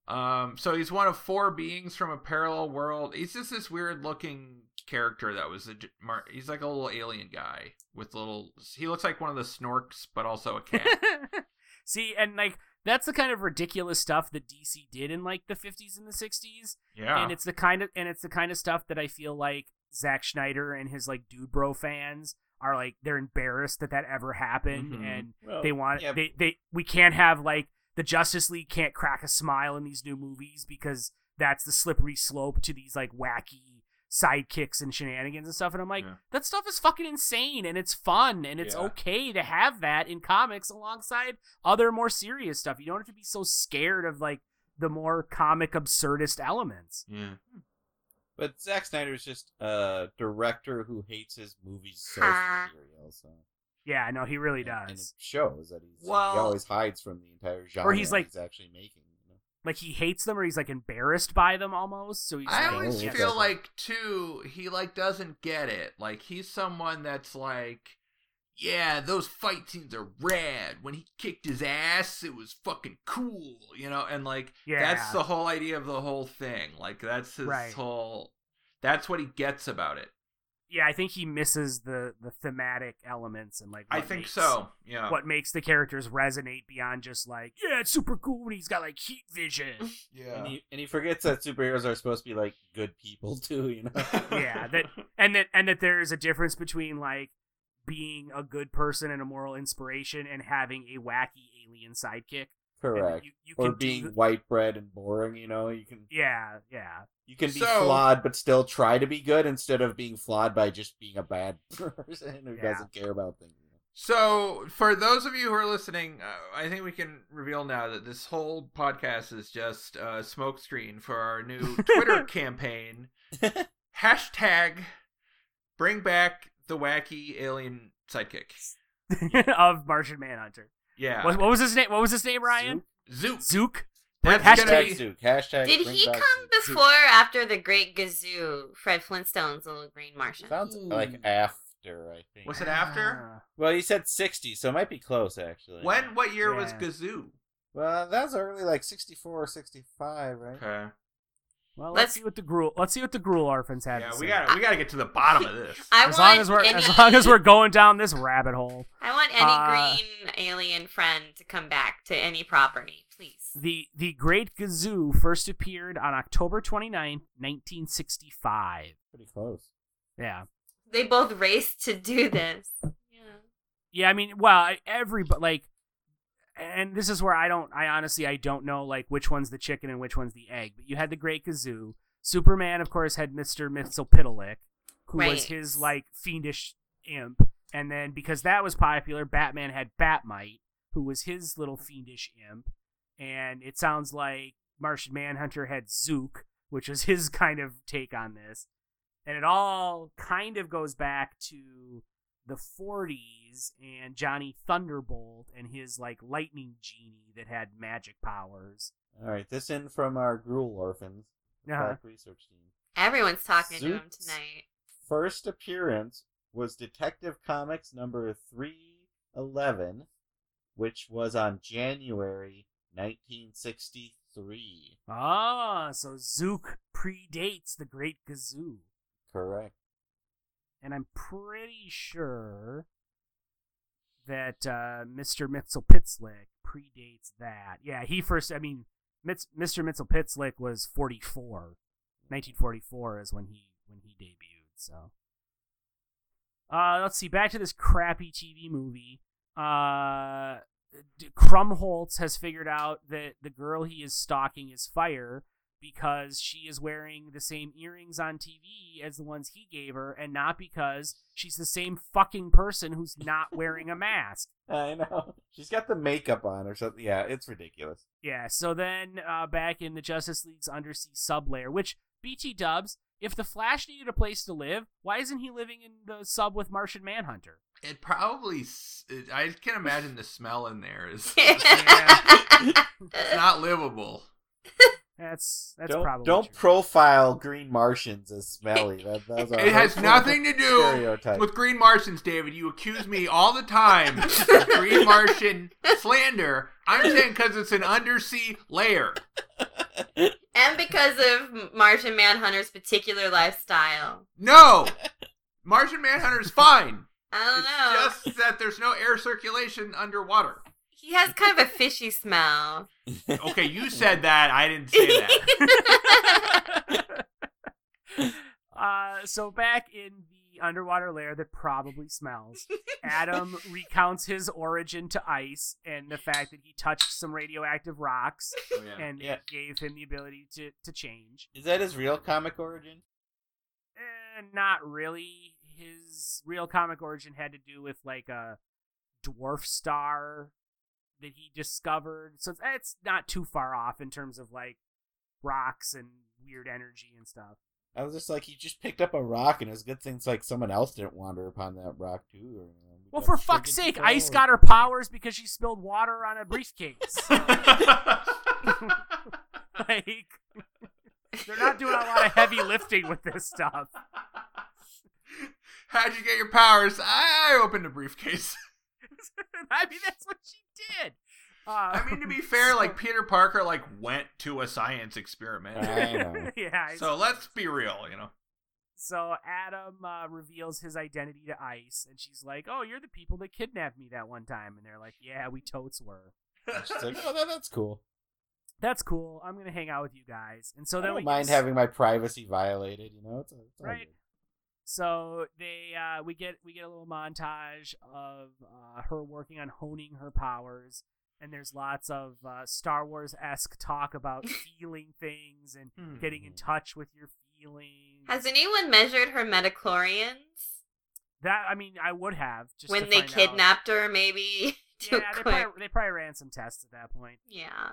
Um, so he's one of four beings from a parallel world. He's just this weird looking character that was a, Mar- He's like a little alien guy with little. He looks like one of the Snorks, but also a cat. [LAUGHS] See, and like that's the kind of ridiculous stuff that DC did in like the 50s and the 60s, yeah. and it's the kind of and it's the kind of stuff that I feel like Zack Snyder and his like dude bro fans are like they're embarrassed that that ever happened, Mhm. and Well, they want yeah, they they we can't have like the Justice League can't crack a smile in these new movies because that's the slippery slope to these like wacky sidekicks and shenanigans and stuff and I'm like Yeah. that stuff is fucking insane and it's fun and it's Yeah. okay to have that in comics alongside other more serious stuff. You don't have to be so scared of like the more comic absurdist elements. yeah. Hmm. But Zack Snyder's just a director who hates his movies so Ha. serial. So Yeah, no, he really and, and it does. shows that he's Well- he always hides from the entire genre Or he's like- he's actually making. Like he hates them or he's like embarrassed by them almost. So he's I like, always feel like too he like doesn't get it. Like he's someone that's like, yeah, those fight scenes are rad. When he kicked his ass, it was fucking cool, you know. And like Yeah. that's the whole idea of the whole thing. Like that's his Right. whole. That's what he gets about it. Yeah, I think he misses the the thematic elements and like I think makes- so. Yeah. What makes the characters resonate beyond just like, yeah, it's super cool when he's got like heat vision. [LAUGHS] Yeah. And he and he forgets that superheroes are supposed to be like good people [LAUGHS] too. You know. [LAUGHS] yeah, that and that and that there is a difference between like being a good person and a moral inspiration and having a wacky alien sidekick. And Correct. You, you or can do being the- white bread and boring. You know, you can yeah, yeah. you can be So- flawed but still try to be good instead of being flawed by just being a bad [LAUGHS] person who Yeah. doesn't care about things. So, for those of you who are listening, uh, I think we can reveal now that this whole podcast is just a smokescreen for our new Twitter [LAUGHS] campaign. Hashtag bring back the wacky alien sidekick. [LAUGHS] of Martian Manhunter. Yeah. What, what was his name? What was his name, Ryan? Zook. Zook. That's Hashtag- gonna Zook. Hashtag Did he come Zook. before or after the Great Gazoo, Fred Flintstone's little green Martian? Sounds Ooh. like after, I think. Was it after? Ah. Well, you said 60, so it might be close, actually. when? What year was Gazoo? Well, that was early, like 64 or 65, right? Okay. Well, let's, Let's- see what the gruel. Let's see what the gruel orphans have. Yeah, to we got to we got to get to the bottom of this. I as long as we're any, as long as we're going down this rabbit hole. I want any Uh, green alien friend to come back to any property, please. The the Great Gazoo first appeared on October 29th, 1965. Pretty close. Yeah. They both raced to do this. Yeah. Yeah, I mean, well, I- every but like and this is where I don't I honestly I don't know like which one's the chicken and which one's the egg. But you had the Great Gazoo. Superman of course had Mr. Mxyzptlk, who was his like fiendish imp. And then because that was popular, Batman had Batmite, who was his little fiendish imp. And it sounds like Martian Manhunter had Zook, which was his [LAUGHS] kind of take on this. And it all kind of goes back to the 40s and Johnny Thunderbolt and his like lightning genie that had magic powers. All right, this in from our Gruel Orphans Uh-huh. Research team. Everyone's talking to him tonight. First appearance was Detective Comics number 311, which was on January 1963. Ah, so Zook predates the Great Gazoo. Correct. And I'm pretty sure that uh, Mr. Mitzel-Pitzlick predates that. Yeah, he first. I mean, Mitz, Mr. Mitzel-Pitzlick was 44. 1944 is when he when he debuted. So, uh, let's see. Back to this crappy TV movie. Uh, Krumholtz has figured out that the girl he is stalking is Fire because she is wearing the same earrings on TV as the ones he gave her, and not because she's the same fucking person who's not wearing a mask. [LAUGHS] I know. She's got the makeup on or something. Yeah, it's ridiculous. Yeah, so then uh, back in the Justice League's undersea sublayer, which BT dubs, if the Flash needed a place to live, why isn't he living in the sub with Martian Manhunter? It probably. It, I can imagine the smell in there is That's [LAUGHS] it's not livable. [LAUGHS] That's that's don't probably don't true. profile green Martians as smelly. That, those [LAUGHS] It has nothing to do stereotypes. with Green Martians, David. You accuse me all the time of Green Martian slander. I'm saying because it's an undersea layer. and because of Martian Manhunter's particular lifestyle. No, Martian Manhunter's fine. I don't It's know. just that there's no air circulation underwater. He has kind of a fishy smell. Okay, you said that. I didn't say that. [LAUGHS] uh, so back in the underwater lair that probably smells, Atom [LAUGHS] recounts his origin to ice and the fact that he touched some radioactive rocks Oh, yeah. and Yeah. it gave him the ability to, to change. Is that his real comic origin? Eh, not really. His real comic origin had to do with like a dwarf star that he discovered. So it's, it's not too far off in terms of like rocks and weird energy and stuff. I was just like, he just picked up a rock, and it's a good things like someone else didn't wander upon that rock too. Or, you know, Well, for fuck's sake, go. Ice got her powers because she spilled water on a briefcase. [LAUGHS] [LAUGHS] like, they're not doing a lot of heavy lifting with this stuff. [LAUGHS] How'd you get your powers? I opened a briefcase. [LAUGHS] I mean, that's what she did. Uh, I mean, to be [LAUGHS] fair, like Peter Parker, like went to a science experiment. I know. [LAUGHS] yeah. I- So let's be real, you know. So Atom uh, reveals his identity to Ice, and she's like, "Oh, you're the people that kidnapped me that one time." And they're like, "Yeah, we totes were." She's like, oh, that, that's cool. That's cool. I'm gonna hang out with you guys. And so I then don't we mind get having my privacy violated. You know, it's, it's all Right. Good. So they uh, we get we get a little montage of uh, her working on honing her powers, and there's lots of uh, Star Wars esque talk about [LAUGHS] feeling things and Hmm. getting in touch with your feelings. Has anyone measured her midi-chlorians that I mean, I would have just to when they find out. kidnapped her? Maybe [LAUGHS] Yeah, they probably, they probably ran some tests at that point. Yeah.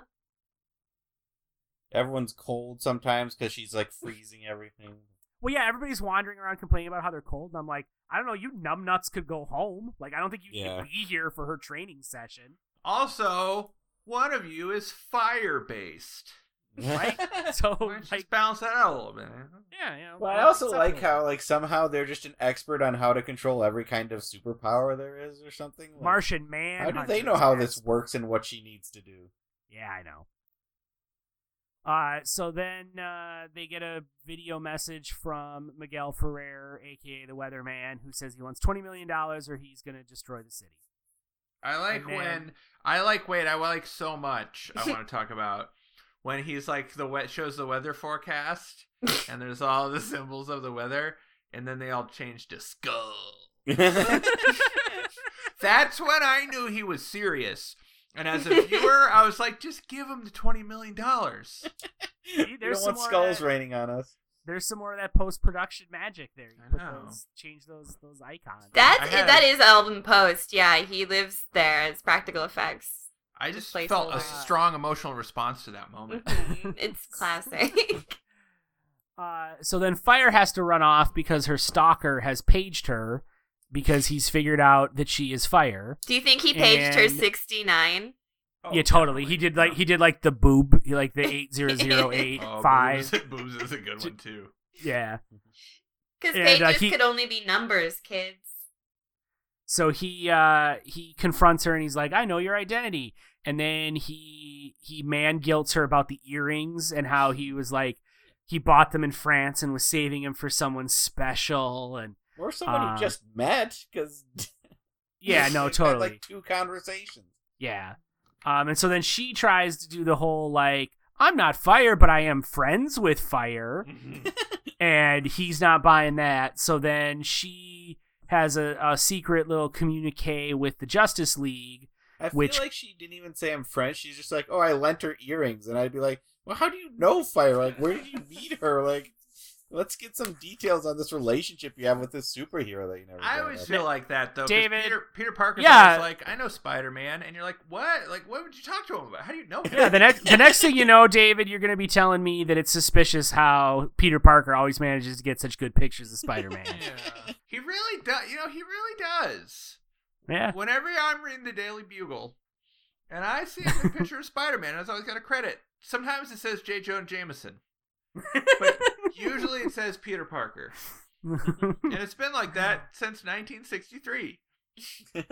Everyone's cold sometimes because she's like freezing everything. Well, yeah, everybody's wandering around complaining about how they're cold, and I'm like, I don't know, you numbnuts could go home. Like, I don't think you Yeah. can be here for her training session. Also, one of you is fire based. Right? [LAUGHS] So, Let's like, just balance that out a little bit. yeah, you know. Well, I also like how like somehow they're just an expert on how to control every kind of superpower there is or something. Like, Martian Man. How do they know how this works and what she needs to do? Yeah, I know. Uh, so then uh, they get a video message from Miguel Ferrer, aka the Weatherman, who says he wants twenty million dollars or he's gonna destroy the city. I like And then- when I like wait, I like so much I want to talk about when he's like the wet shows the weather forecast [LAUGHS] and there's all the symbols of the weather and then they all change to skull. [LAUGHS] [LAUGHS] That's when I knew he was serious. And as a viewer, I was like, just give him the twenty million dollars. [LAUGHS] we there's don't some want more skulls that- raining on us. There's some more of that post production magic there. You I put know. those, change those those icons. That's I had- that is Alvin Post. Yeah, he lives there. as practical effects. I just Place felt a a strong emotional response to that moment. [LAUGHS] Mhm. it's [LAUGHS] classic. Uh, so then Fire has to run off because her stalker has paged her because he's figured out that she is fire. Do you think he paged her 69? Oh, yeah, totally. He did like he did like the boob, he like the eight zero zero [LAUGHS] eight Oh, five. Boobs, [LAUGHS] boobs is a good one too. Yeah. Because pages uh, he- could only be numbers, kids. So he uh he confronts her and he's like, "I know your identity." And then he he man guilts her about the earrings and how he was like he bought them in France and was saving them for someone special and Or someone who just met, because [LAUGHS] yeah, no, totally. like two conversations. Yeah. Um, and so then she tries to do the whole like, I'm not fire, but I am friends with fire. [LAUGHS] and he's not buying that. So then she has a, a secret little communique with the Justice League. I feel Which- like she didn't even say I'm French. She's just like, oh, I lent her earrings, and I'd be like, well, how do you know Fire? Like, where did you meet her? Like, let's get some details on this relationship you have with this superhero that you never. I always up. feel like that though. 'cause David- Peter, Peter Parker's Yeah. always like, I know Spider Man, and you're like, what? Like, what would you talk to him about? How do you know him? Yeah, the next the next thing you know, David, you're gonna be telling me that it's suspicious how Peter Parker always manages to get such good pictures of Spider Man. [LAUGHS] Yeah. He really does. You know, he really does. yeah. Whenever I'm reading the Daily Bugle, and I see a picture of Spider Man, I've always got a credit. Sometimes it says J. Jonah Jameson, [LAUGHS] but usually it says Peter Parker, and it's been like that [LAUGHS] since 1963. [LAUGHS]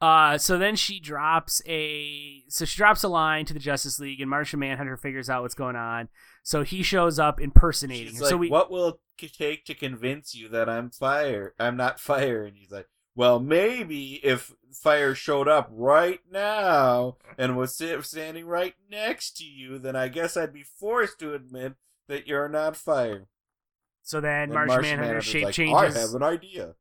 Uh, so then she drops a so she drops a line to the Justice League, and Martian Manhunter figures out what's going on. So he shows up impersonating She's her. like, so we what will it take to convince you that I'm fire? I'm not fire, and he's like, well, maybe if fire showed up right now and was standing right next to you, then I guess I'd be forced to admit that you're not fire. so then And Martian, Manhunter's Manhunter's shape like, changes, I have an idea.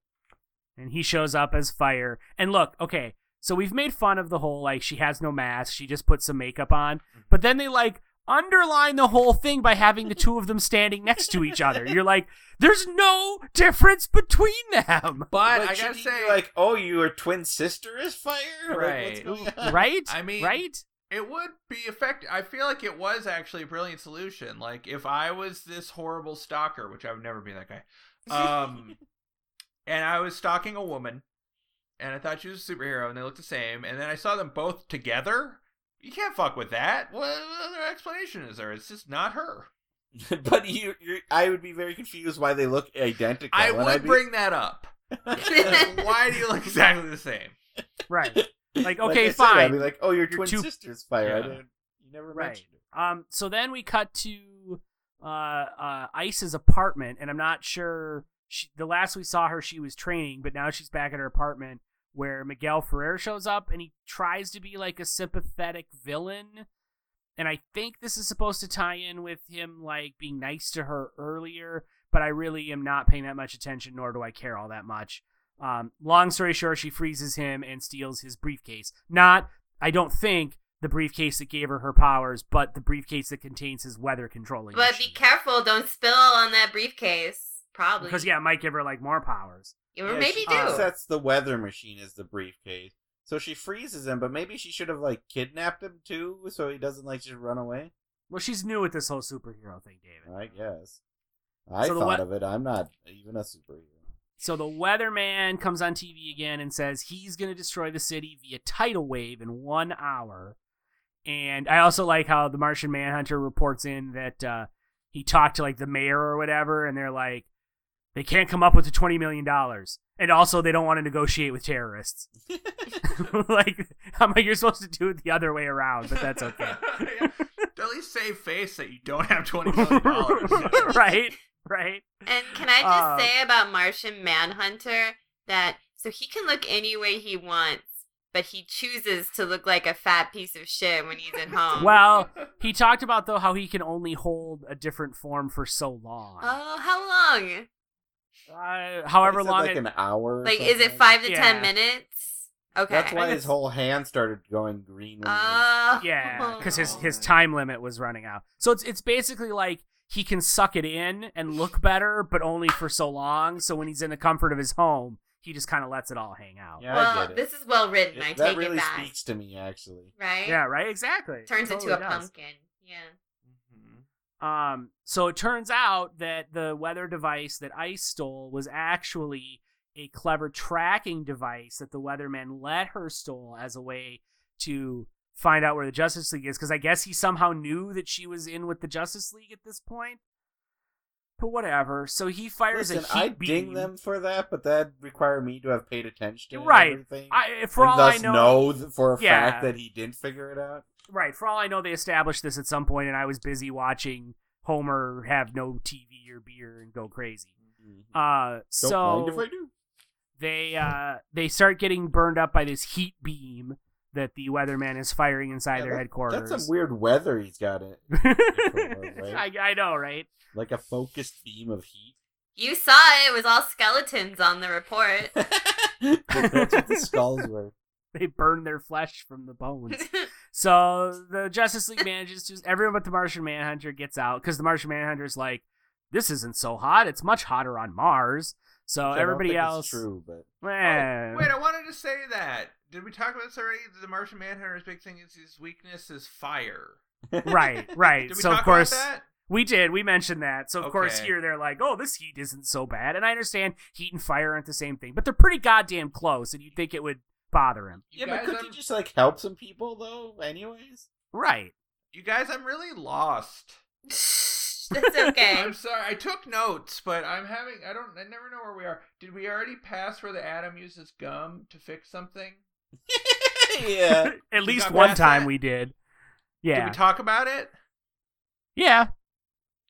and he shows up as fire. And look, okay, so we've made fun of the whole like she has no mask, she just puts some makeup on, mm-hmm. but then they like underline the whole thing by having the two of them standing next to each other. You're like, there's no difference between them. [LAUGHS] But Like, I gotta shouldn't say, like, oh, your twin sister is fire? Right. what's going on? right? I mean- right? It would be effective. I feel like it was actually a brilliant solution. Like if I was this horrible stalker, which I would never be that guy, um, [LAUGHS] and I was stalking a woman, and I thought she was a superhero, and they looked the same, and then I saw them both together. You can't fuck with that. What other explanation is there? It's just not her. [LAUGHS] but you, you're, I would be very confused why they look identical. I would I'd be- bring that up. [LAUGHS] Why do you look exactly the same? Right. Like, Like okay, I said, fine. I'd be like, oh, your twin two- sister's fire. I Yeah. didn't. You never Right. mentioned it. Um, so then we cut to uh, uh, Ice's apartment, and I'm not sure. She, the last we saw her, she was training, but now she's back at her apartment where Miguel Ferrer shows up, and he tries to be like a sympathetic villain. And I think this is supposed to tie in with him like being nice to her earlier, but I really am not paying that much attention, nor do I care all that much. Um, long story short, she freezes him and steals his briefcase. Not, I don't think, the briefcase that gave her her powers, but the briefcase that contains his weather controlling. But be careful, don't spill on that briefcase. Probably. because yeah, it might give her like more powers. Or Yeah, maybe she do. uh, sets the weather machine as the briefcase. So she freezes him, but maybe she should have like kidnapped him too, so he doesn't like just run away. Well, she's new with this whole superhero thing, David. I guess. I So thought we- of it. I'm not even a superhero. So the weatherman comes on TV again and says he's going to destroy the city via tidal wave in one hour. And I also like how the Martian Manhunter reports in that uh, he talked to like the mayor or whatever, and they're like, they can't come up with the twenty million dollars, and also they don't want to negotiate with terrorists. [LAUGHS] [LAUGHS] like I'm like you're supposed to do it the other way around, but that's okay. [LAUGHS] Yeah. At least save face that you don't have twenty million dollars. right, [LAUGHS] right. And can I just Uh, say about Martian Manhunter that so he can look any way he wants, but he chooses to look like a fat piece of shit when he's at home. Well, [LAUGHS] he talked about though how he can only hold a different form for so long. Oh, how long? Uh, however long like it, an hour. or Like, is it five to Yeah. ten minutes? Okay. That's why his whole hand started going green. when he was- Oh. yeah, because his his [LAUGHS] time limit was running out. So it's it's basically like he can suck it in and look better, but only for so long. So when he's in the comfort of his home, he just kind of lets it all hang out. yeah, well, I get it. this is well written. I It- that take really it back. speaks to me, actually. Right? Yeah, right. Exactly. Turns It into a does. pumpkin. Yeah. Um, so it turns out that the weather device that Ice stole was actually a clever tracking device that the weatherman let her stole as a way to find out where the Justice League is because I guess he somehow knew that she was in with the Justice League at this point. But whatever. So he fires Listen, a heat I beam. ding them for that, but that require me to have paid attention to Right. everything. I, for all I know, th- for a Yeah. fact that he didn't figure it out. right? For all I know, they established this at some point, and I was busy watching Homer have no TV or beer and go crazy. Uh, Don't so mind if I do. they uh they start getting burned up by this heat beam that the weatherman is firing inside Yeah, their that- headquarters. That's some weird weather he's got it. [LAUGHS] right? I, I know, right? Like a focused beam of heat. You saw it. It was all skeletons on the report. That's what the skulls were. [LAUGHS] They burned their flesh from the bones. [LAUGHS] So the Justice League manages to everyone but the Martian Manhunter gets out because the Martian Manhunter's like, "This isn't so hot. It's much hotter on Mars." So Which I don't everybody think else, true, but Eh. Oh, wait, I wanted to say that. Did we talk about this already? The Martian Manhunter's big thing is his weakness is fire. [LAUGHS] right, right. Did we so talk of course about that? we did. We mentioned that. So of course here they're like, "Oh, this heat isn't so bad." And I understand heat and fire aren't the same thing, but they're pretty goddamn close, and you'd think it would bother him. You yeah, but could I'm, you just like help some people though? Anyways, Right. you guys, I'm really lost. [LAUGHS] That's okay. I'm sorry. I took notes, but I'm having. I don't. I never know where we are. Did we already pass where the atom uses gum to fix something? [LAUGHS] yeah. [LAUGHS] At least one time that? we did. Yeah. Did we talk about it? yeah.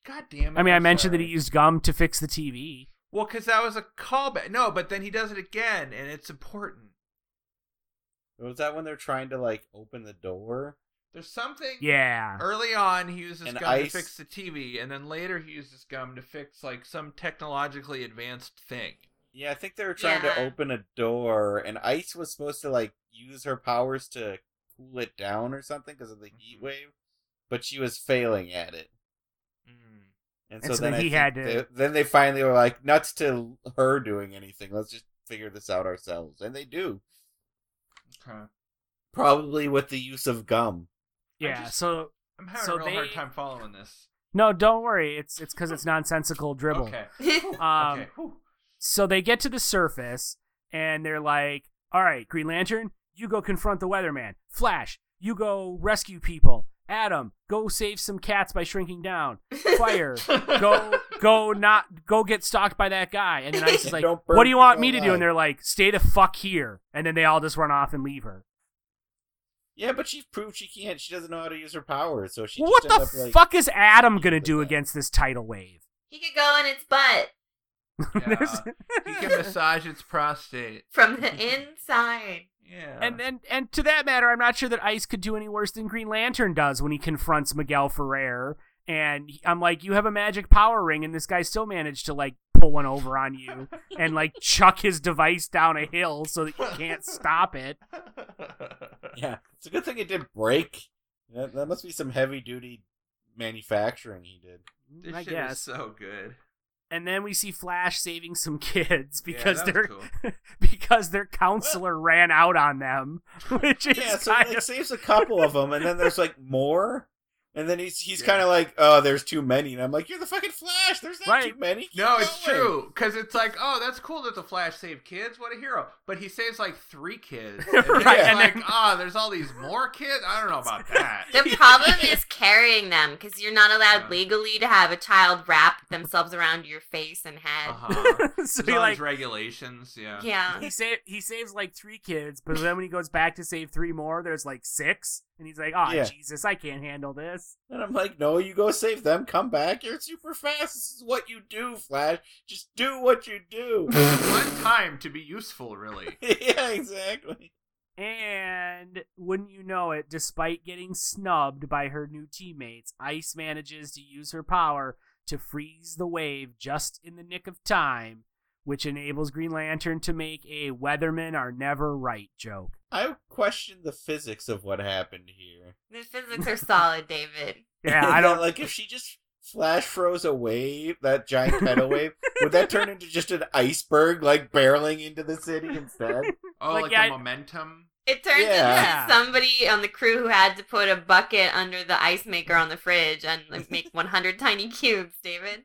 God damn it! I mean, I I'm mentioned that he used gum to fix the TV. Well, because that was a callback. No, but then he does it again, and it's important. Was that when they're trying to like open the door? There's something. Yeah. Early on, he uses And gum ice- to fix the TV, and then later he uses gum to fix like some technologically advanced thing. Yeah, I think they were trying to open a door, and Ice was supposed to like use her powers to cool it down or something because of the heat Mhm. wave, but she was failing at it. Mm. And And so, so then then he had to- they- then they finally were like, nuts to her doing anything. Let's just figure this out ourselves, and they do. Okay. Probably with the use of gum. Yeah. just- So I'm having So a real hard time following this. no, don't worry. It's it's because it's nonsensical [LAUGHS] dribble. Okay. [LAUGHS] Um. okay. Whew. So they get to the surface and they're like, "All right, Green Lantern, you go confront the weatherman. Flash, you go rescue people. Atom, go save some cats by shrinking down. Fire, [LAUGHS] go go not go get stalked by that guy." And then Ice is like, "What do you want me to do?" And they're like, "Stay the fuck here." And then they all just run off and leave her. Yeah, but she's proved she can't. She doesn't know how to use her powers, so she what just the up like. fuck is Atom gonna do against this tidal wave? he could go in its butt [LAUGHS] There's- he can massage its prostate. [LAUGHS] from the [LAUGHS] inside. Yeah. And and and to that matter, I'm not sure that Ice could do any worse than Green Lantern does when he confronts Miguel Ferrer. And he- I'm like, you have a magic power ring, and this guy still managed to like pull one over on you and like chuck his device down a hill so that you can't stop it. Yeah, it's a good thing it didn't break. That, that must be some heavy duty manufacturing he did. This I shit guess. is so good. And then we see Flash saving some [LAUGHS] kids because was their cool. [LAUGHS] because their counselor ran out on them, [LAUGHS] which is Yeah, so kind it of saves a couple of them, and then there's like more, and then he's he's Yeah. kind of like, oh, there's too many, and I'm like, you're the fucking Flash. There's not Right. too many. Keep No, it's going." true because it's like, oh, that's cool that the Flash saved kids. What a hero! But he saves like three kids, [LAUGHS] and then Right, and like, then- oh, there's all these more kids. I don't know about [LAUGHS] that. The problem is carrying them because you're not allowed Yeah. legally to have a child wrap themselves around your face and head. Uh-huh. [LAUGHS] so There's he all like these regulations. Yeah. Yeah. he save he saves like three kids, but then when he goes back to save three more, there's like six, and he's like, "Oh Yeah. Jesus, I can't handle this." And I'm like, no, you go save them. Come back. You're super fast. This is what you do, Flash. Just do what you do. [LAUGHS] [LAUGHS] One time to be useful, really. [LAUGHS] yeah, exactly. And wouldn't you know it, despite getting snubbed by her new teammates, Ice manages to use her power to freeze the wave just in the nick of time, which enables Green Lantern to make a "weathermen are never right" joke. I question the physics of what happened here. The physics are solid, David. [LAUGHS] Yeah, I don't like if she just flash froze a wave, that giant tidal wave, would that turn into just an iceberg like barreling into the city instead? [LAUGHS] Oh, Like, like, yeah, the momentum. It turns Yeah. into somebody on the crew who had to put a bucket under the ice maker on the fridge and like, make [LAUGHS] 100 tiny cubes, David.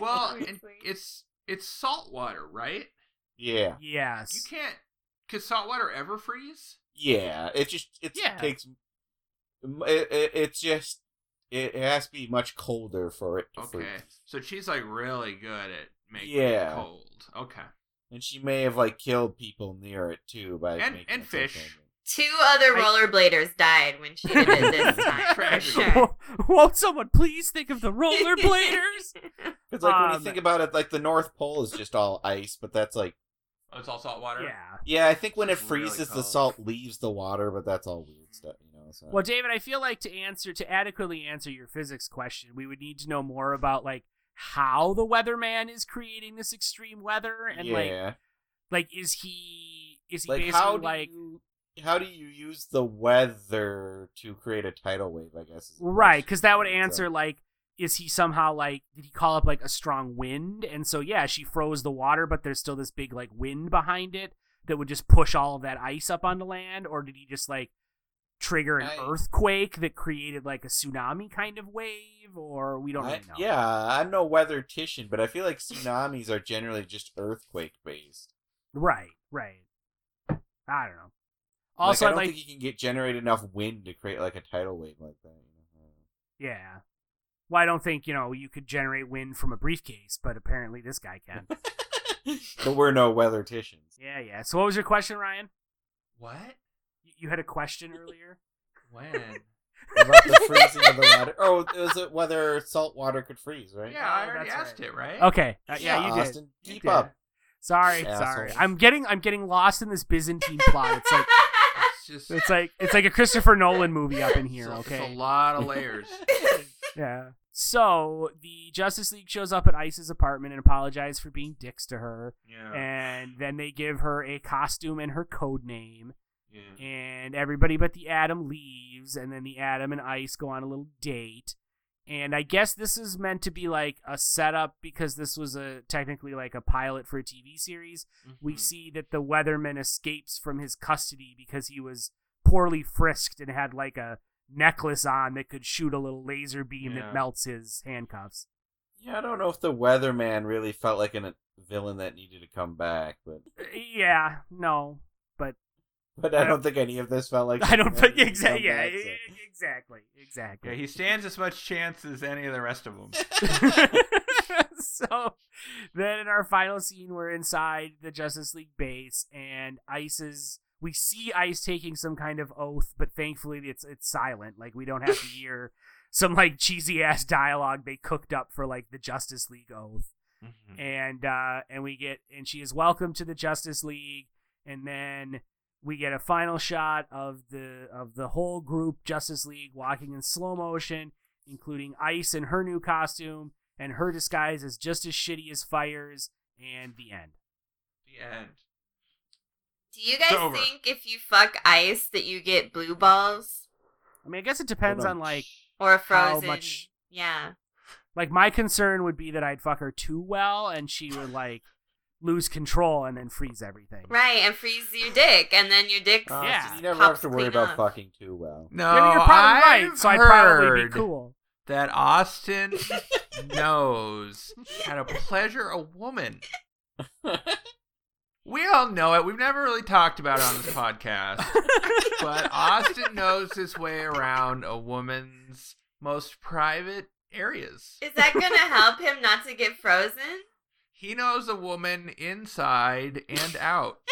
Well, it's it's salt water, right? Yeah, Yes. You can't. Could salt water ever freeze? yeah. It just it Yeah. takes. It, it, it's just it has to be much colder for it to Okay. freeze. So she's like really good at making Yeah. it cold. Okay. And she may have like killed people near it too by And- making and it so fish. Cold. Two other I- rollerbladers died when she did it this [LAUGHS] time, for Tragic. [LAUGHS] sure. Won't someone please think of the rollerbladers? [LAUGHS] Because like when Um, you think about it, like the North Pole is just all ice, but that's like Oh, it's all salt water. yeah. yeah, I think when it It's really freezes, the cold. salt leaves the water, but that's all weird stuff, you know. So. Well, David, I feel like to answer to adequately answer your physics question, we would need to know more about like how the weatherman is creating this extreme weather and like yeah, like is he is he like basically how do like you how do you use the weather to create a tidal wave? I guess right because that would so- answer like is he somehow like did he call up like a strong wind and so yeah she froze the water but there's still this big like wind behind it that would just push all of that ice up onto land or did he just like trigger an I- earthquake that created like a tsunami kind of wave or we don't I- really know Yeah, I'm no weathertician, but I feel like tsunamis are generally just earthquake based. right right i don't know Also, also like, I don't like think you can get generate enough wind to create like a tidal wave like that. Yeah well i don't think you know you could generate wind from a briefcase but apparently this guy can [LAUGHS] but we're no weather weatherticians. yeah yeah so what was your question ryan What? You- you had a question earlier [LAUGHS] When? About the freezing of the water. [LAUGHS] Oh, it was it whether salt water could freeze, right? yeah, I Oh, already that's asked right. it, right? Okay. Uh, yeah, you did. Austin, You keep did. up. Sorry, Assholes. sorry. I'm getting I'm getting lost in this Byzantine plot. It's like It's just it's like it's like a Christopher Nolan movie up in here, it's a- It's okay? a lot of [LAUGHS] layers. Yeah. So the Justice League shows up at Ice's apartment and apologizes for being dicks to her. Yeah. And then they give her a costume and her code name. yeah. And everybody but the Atom leaves, and then the Atom and Ice go on a little date. And I guess this is meant to be like a setup because this was a technically like a pilot for a TV series. we Mhm. see that the weatherman escapes from his custody because he was poorly frisked and had like a necklace on that could shoot a little laser beam Yeah. that melts his handcuffs. Yeah, I don't know if the weatherman really felt like an, a villain that needed to come back, but Uh, Yeah, no, but but I don't think any of this felt like [LAUGHS] I don't think that needed to exactly. Yeah, so. exactly, exactly. Yeah, he stands as much chance as any of the rest of them. [LAUGHS] so then in our final scene we're inside the justice league base and ice is we see ice taking some kind of oath but thankfully it's it's silent like we don't have to [LAUGHS] hear some like cheesy ass dialogue they cooked up for like the justice league oath Mhm. and uh and we get and she is welcome to the justice league and then we get a final shot of the of the whole group justice league walking in slow motion including ice in her new costume and her disguise is just as shitty as fires and the end The end. Do you guys think if you fuck ice that you get blue balls i mean i guess it depends on on. like or How frozen? much- Yeah. like my concern would be that i'd fuck her too well and she would like lose control and then freeze everything Right, and freeze your dick, and then your dick. Uh, Yeah. you never pops have to worry about off. fucking too well. No, Yeah, you're probably I've right so i'd probably heard be cool that Austin [LAUGHS] knows how to pleasure a woman. We all know it. We've never really talked about it on this podcast, [LAUGHS] but Austin knows his way around a woman's most private areas. Is that gonna help him not to get frozen? He knows a woman inside and out. [LAUGHS]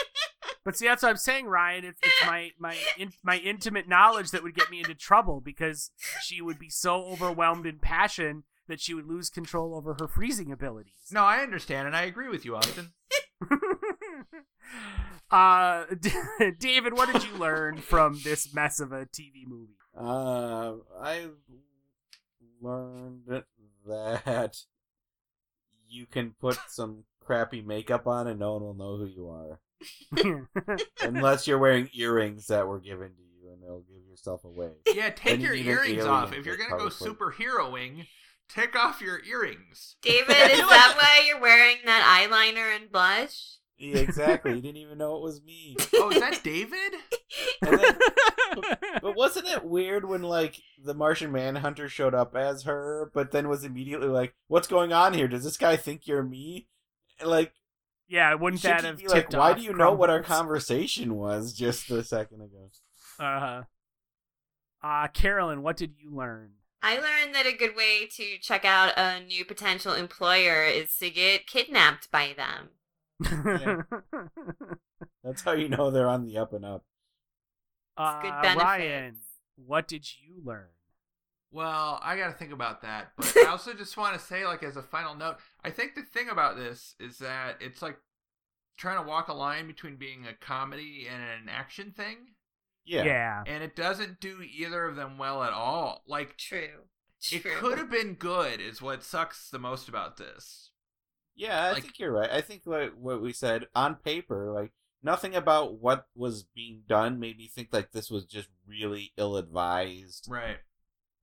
But see, that's what I'm saying, Ryan. It's, it's my my in, my intimate knowledge that would get me into trouble because she would be so overwhelmed in passion that she would lose control over her freezing abilities. No, I understand, and I agree with you, Austin. [LAUGHS] [LAUGHS] uh, David, what did you learn from this mess of a TV movie? Uh, I learned that you can put some crappy makeup on and no one will know who you are. [LAUGHS] Unless you're wearing earrings that were given to you and they'll give yourself away. Yeah, take you your earrings off. If you're gonna go superheroing, take off your earrings. David, is [LAUGHS] that why you're wearing that eyeliner and blush? Yeah, exactly. you [LAUGHS] didn't even know it was me. Oh, is that David? Then, but wasn't it weird when like the Martian Manhunter showed up as her, but then was immediately like, "What's going on here? Does this guy think you're me?" Like, Yeah, wouldn't that have be like, tipped why do you know what our conversation was just a second ago? Uh-huh. Uh Carolyn, what did you learn? I learned that a good way to check out a new potential employer is to get kidnapped by them. [LAUGHS] That's how you know they're on the up and up. uh, good benefits. Ryan, what did you learn? Well, I got to think about that, but I [LAUGHS] also just want to say, like, as a final note, I think the thing about this is that it's like trying to walk a line between being a comedy and an action thing, Yeah. yeah. and it doesn't do either of them well at all. Like, True. it True. could have been good, is what sucks the most about this. Yeah, I Like- think you're right. I think what what we said on paper, like nothing about what was being done made me think like this was just really ill advised. Right.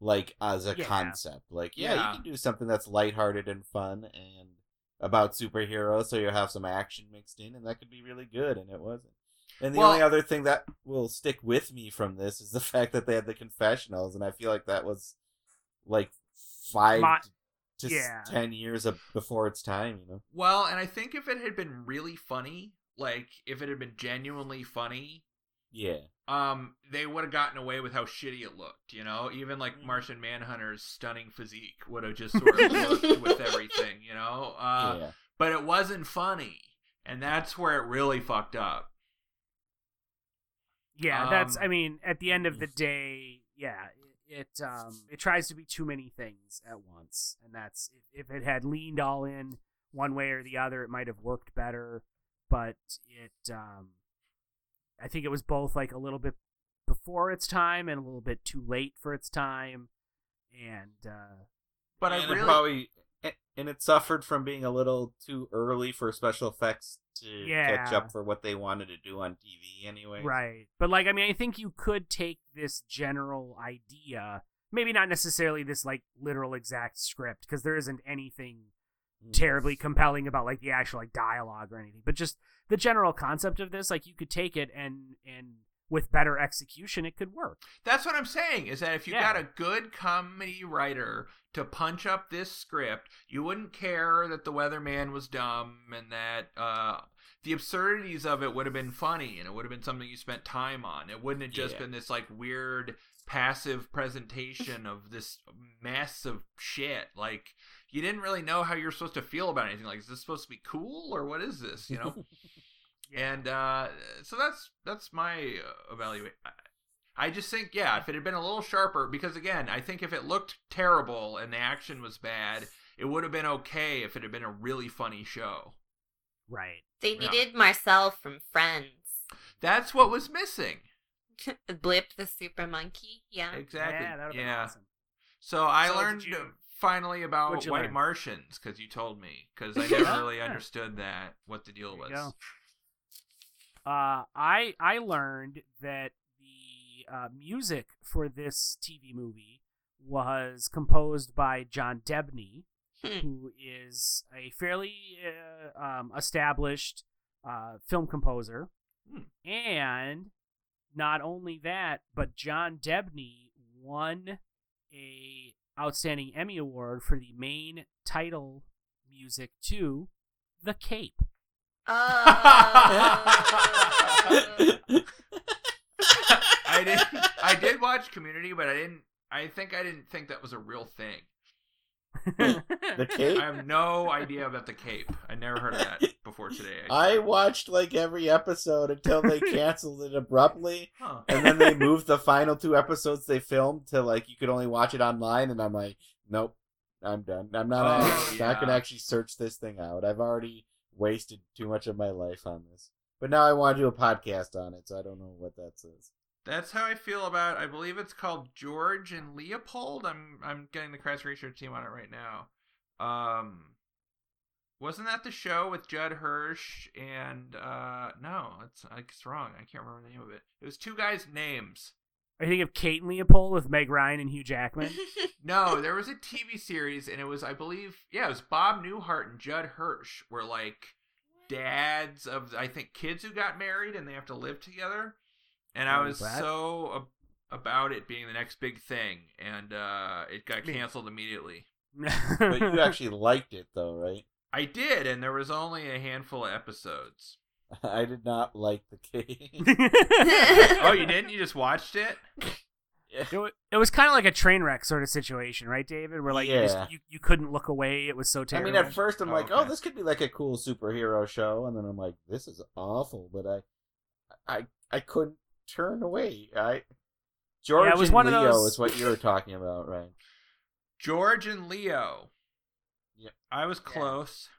Like as a Yeah. concept, like yeah, Yeah. you can do something that's lighthearted and fun and about superheroes, so you have some action mixed in, and that could be really good, and it wasn't. And the Well- only other thing that will stick with me from this is the [LAUGHS] fact that they had the confessionals, and I feel like that was like five My- to s- yeah. ten years of, before its time, you know. Well, and I think if it had been really funny, like if it had been genuinely funny, Yeah. um, they would have gotten away with how shitty it looked. You know, even like Mhm. Martian Manhunter's stunning physique would have just [LAUGHS] sort of worked with everything. You know, uh, yeah. but it wasn't funny, and that's where it really fucked up. Yeah, that's Um, I mean, at the end of the day, yeah, it, it um it tries to be too many things at once. And that's if, if it had leaned all in one way or the other, it might have worked better, but it um I think it was both like a little bit before its time and a little bit too late for its time. And uh But and I it really, probably and it suffered from being a little too early for special effects to catch up for what they wanted to do on TV anyway. Right. But like I mean I think you could take this general idea, maybe not necessarily this like literal exact script because there isn't anything Mm. terribly compelling about like the actual like dialogue or anything, but just the general concept of this like you could take it and and with better execution it could work. that's what I'm saying. Is that if you Yeah. got a good comedy writer to punch up this script, you wouldn't care that the weatherman was dumb and that uh, the absurdities of it would have been funny and it would have been something you spent time on. It wouldn't have just Yeah. been this like weird passive presentation of this mess of shit. Like you didn't really know how you're supposed to feel about anything. Like, is this supposed to be cool or what is this? You know. [LAUGHS] and uh, so that's that's my uh, evaluation. I just think, yeah, if it had been a little sharper, because again, I think if it looked terrible and the action was bad, it would have been okay if it had been a really funny show. Right. They Yeah. needed Marcel from Friends. That's what was missing. [LAUGHS] Blip the super monkey. Yeah. Exactly. Yeah, that would Yeah. awesome. So I So learned you- uh, finally about white learn? Martians because you told me because I [LAUGHS] never really Yeah. understood that what the deal There was. Uh, I I learned that the uh, music for this TV movie was composed by John Debney, Hmm. who is a fairly uh, um, established uh, film composer, Hmm. and not only that, but John Debney won a outstanding Emmy award for the main title music to The Cape. Oh. [LAUGHS] I did. I did watch Community, but I didn't. I think I didn't think that was a real thing. The Cape? I have no idea about the Cape. I never heard of that before today. [LAUGHS] I watched like every episode until they [LAUGHS] canceled it abruptly, Huh. and then they moved the final two episodes they filmed to like you could only watch it online, and I'm like, nope, I'm done. I'm not, Oh, act- not gonna actually search this thing out. I've already wasted too much of my life on this. But now I want to do a podcast on it, so I don't know what that says. That's how I feel about. I believe it's called George and Leopold. I'm I'm getting the Crash research team on it right now. Um, wasn't that the show with Judd Hirsch and uh no, it's it's wrong. I can't remember the name of it. It was two guys' names. I think of Kate and Leopold with Meg Ryan and Hugh Jackman. [LAUGHS] No, there was a TV series, and it was, I believe, yeah, it was Bob Newhart and Judd Hirsch were like dads of, I think, kids who got married and they have to live together. And I was that- so ab- about it being the next big thing, and uh, it got canceled immediately. [LAUGHS] But you actually liked it though, right? I did, and there was only a handful of episodes. [LAUGHS] I did not like the [LAUGHS] game. Oh, you [LAUGHS] didn't? You just watched it? It was, it was kind of like a train wreck sort of situation, right, David? Where like you, Yeah. just, you you couldn't look away. It was so terrible. I mean, at first I'm Oh, like, okay. oh, this could be like a cool superhero show, and then I'm like, this is awful. But I, I, I couldn't turn away. I, George it was and one of Leo those- is what you were talking about, right? George and Leo. Yep. I was close.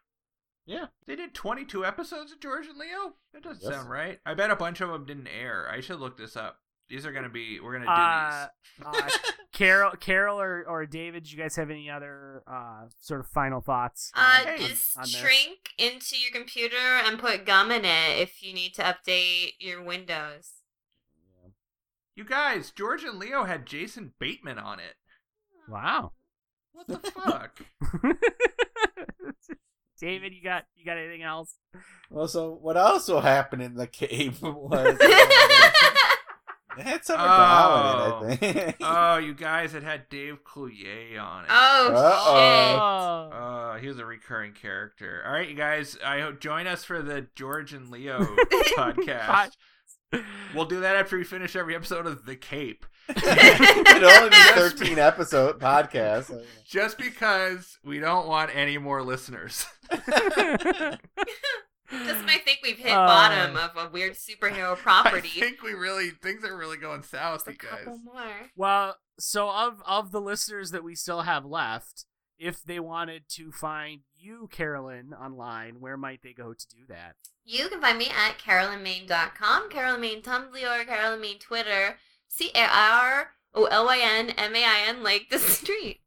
Yeah. They did 22 episodes of George and Leo? That doesn't Yes. sound right. I bet a bunch of them didn't air. I should look this up. These are going to be, we're going to do Uh, these. uh, [LAUGHS] Carol, Carol, or, or David, do you guys have any other uh, sort of final thoughts? Uh, on- just on this? shrink into your computer and put gum in it if you need to update your Windows. You guys, George and Leo had Jason Bateman on it. Wow. What the fuck? [LAUGHS] [LAUGHS] David, you got you got anything else? Well, so what also happened in the Cape [LAUGHS] was [LAUGHS] uh, it had Summer Glau in it, I think. [LAUGHS] oh, you guys, it had Dave Coulier on it. oh Uh-oh. Oh. Uh, he was a recurring character. All right, you guys, I hope join us for the George and Leo podcast. We'll do that after we finish every episode of The Cape. It'd only be thirteen episode podcast. Just because we don't want any more listeners. Shit! [LAUGHS] Just when I think we've hit Uh, bottom of a weird [LAUGHS] superhero property? I think we really things are really going south, a you guys. more. well, so of of the listeners that we still have left, if they wanted to find you, Carolyn, online, where might they go to do that? You can find me at carolynmain.com, Carolyn Main Tumblr, or Carolyn Main Twitter. C A R O L Y N M A I N, like the [LAUGHS] street.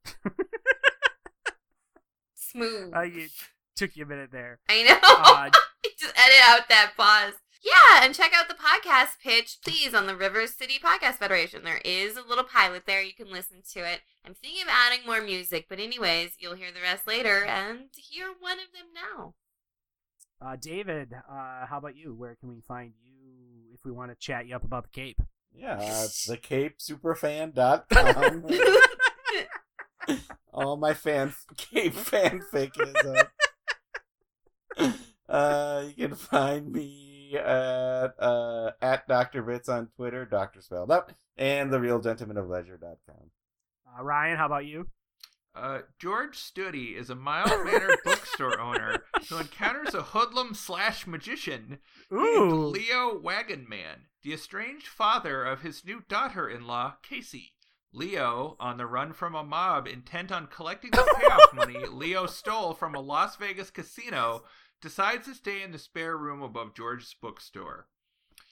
Smooth. Uh, you took you a minute there. I know. Uh, [LAUGHS] Just edit out that pause. Yeah, and check out the podcast pitch, please, on the River City Podcast Federation. There is a little pilot there. You can listen to it. I'm thinking of adding more music, but anyways, you'll hear the rest later and hear one of them now. uh, David, uh, how about you? Where can we find you if we want to chat you up about the Cape? Yeah, uh, [LAUGHS] thecapesuperfan.com. [LAUGHS] All my fan Cape fanfic is up. [LAUGHS] Uh, you can find me at uh, at Dr. Bits on Twitter, Doctor spelled out, and therealgentlemanofleisure.com. Uh, Ryan, how about you? Uh, George Stoody is a mild mannered [LAUGHS] bookstore owner who encounters a hoodlum slash magician named Leo Wagonman, the estranged father of his new daughter in law, Casey. Leo, on the run from a mob intent on collecting the payoff money [LAUGHS] Leo stole from a Las Vegas casino, decides to stay in the spare room above George's bookstore.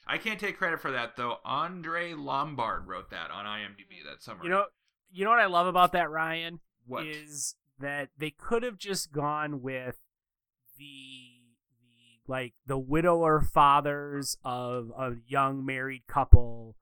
I can't take credit for that though. Andre Lombard wrote that on IMDb that summer. you know, you know what I love about that, Ryan, what? is that they could have just gone with the the like the widower fathers of a young married couple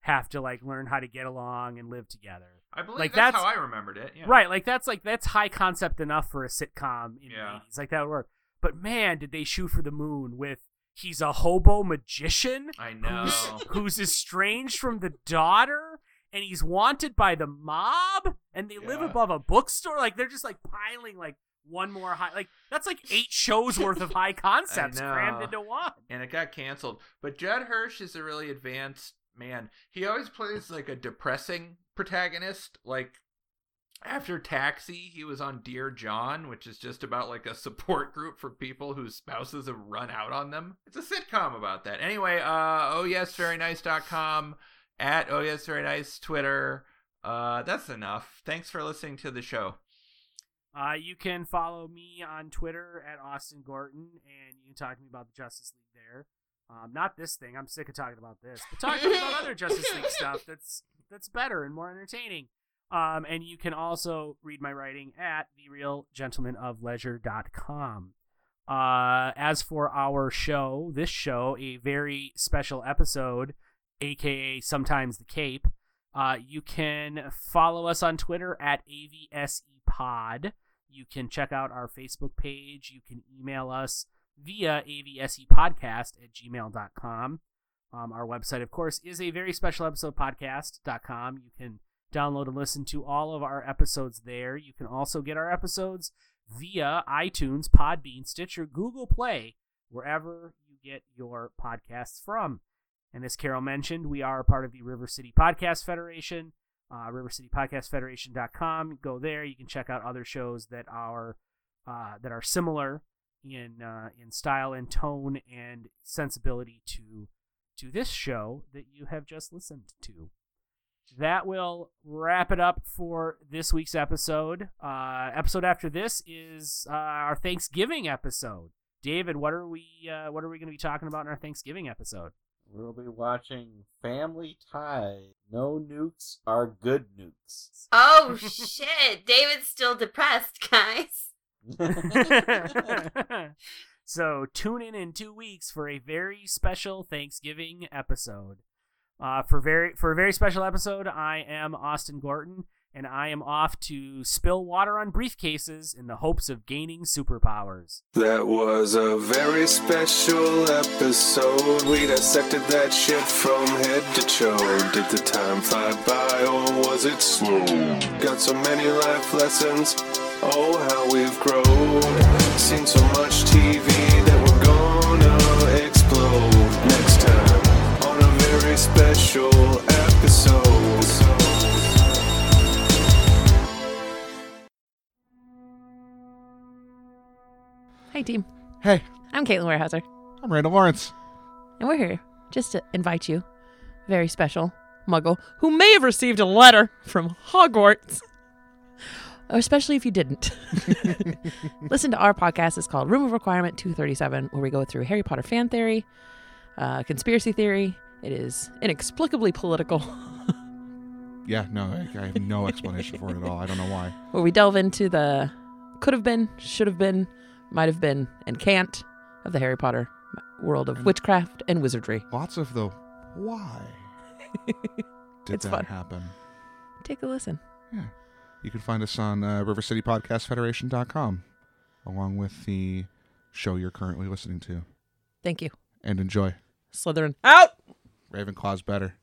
have to like learn how to get along and live together. I believe like, that's, that's- how I remembered it. Yeah. Right, like that's like that's high concept enough for a sitcom in Yeah. the 80s. Like that would work. But man, did they shoot for the moon with he's a hobo magician I know. who's, [LAUGHS] who's estranged from the daughter and he's wanted by the mob and they live above a bookstore like they're just like piling like one more high like that's like eight shows worth of [LAUGHS] high concepts crammed into one and it got canceled. But Judd Hirsch is a really advanced man. He always plays like a depressing protagonist. Like after Taxi, he was on Dear John, which is just about like a support group for people whose spouses have run out on them. It's a sitcom about that. Anyway, uh oh yes, very nice.com at oh yes, very nice Twitter. Uh that's enough. Thanks for listening to the show. uh, you can follow me on twitter at austin gorton and you can talk to me about the justice league there um, not this thing i'm sick of talking about this but talk about other justice league [LAUGHS] stuff that's that's better and more entertaining um, and you can also read my writing at therealgentlemanofleisure.com uh, as for our show this show a very special episode aka sometimes the cape uh, you can follow us on twitter at avsepod you can check out our facebook page. You can email us via avsepodcast at gmail.com um, our website of course is a very special episode podcast.com you can download and listen to all of our episodes there you can also get our episodes via iTunes, Podbean, Stitcher, Google Play, wherever you get your podcasts from. And as Carol mentioned, we are a part of the River City Podcast Federation, uh, rivercitypodcastfederation.com. Go there. You can check out other shows that are uh, that are similar in uh, in style and tone and sensibility to to this show that you have just listened to. That will wrap it up for this week's episode. Uh, episode after this is uh, our Thanksgiving episode. David, what are we uh, what are we going to be talking about in our Thanksgiving episode? We'll be watching Family Tie. No nukes are good nukes. Oh [LAUGHS] shit! David's still depressed, guys. [LAUGHS] so tune in in two weeks for a very special Thanksgiving episode. Uh, for very for a very special episode, I am Austin Gorton, and I am off to spill water on briefcases in the hopes of gaining superpowers. That was a very special episode. We dissected that shit from head to toe. Did the time fly by or was it slow? Got so many life lessons. Oh, how we've grown. Seen so much TV very special episode. Hi, team. Hey, I'm Caitlin Warehouser, I'm Randall Lawrence. and we're here just to invite you, very special muggle, who may have received a letter from Hogwarts, or especially if you didn't. [LAUGHS] Listen to our podcast. It's called Room of Requirement 237, where we go through Harry Potter fan theory, uh, conspiracy theory. It is inexplicably political, [LAUGHS] Yeah, no, I, I have no explanation for it at all. I don't know why. where we delve into the could have been, should have been, might have been, and can't of the Harry Potter world of And- witchcraft and wizardry. Lots of the why [LAUGHS] did It's that fun. happen? Take a listen. Yeah. You can find us on uh, rivercitypodcastfederation.com along with the show you're currently listening to. Thank you. And enjoy. Slytherin out! Ravenclaw's better.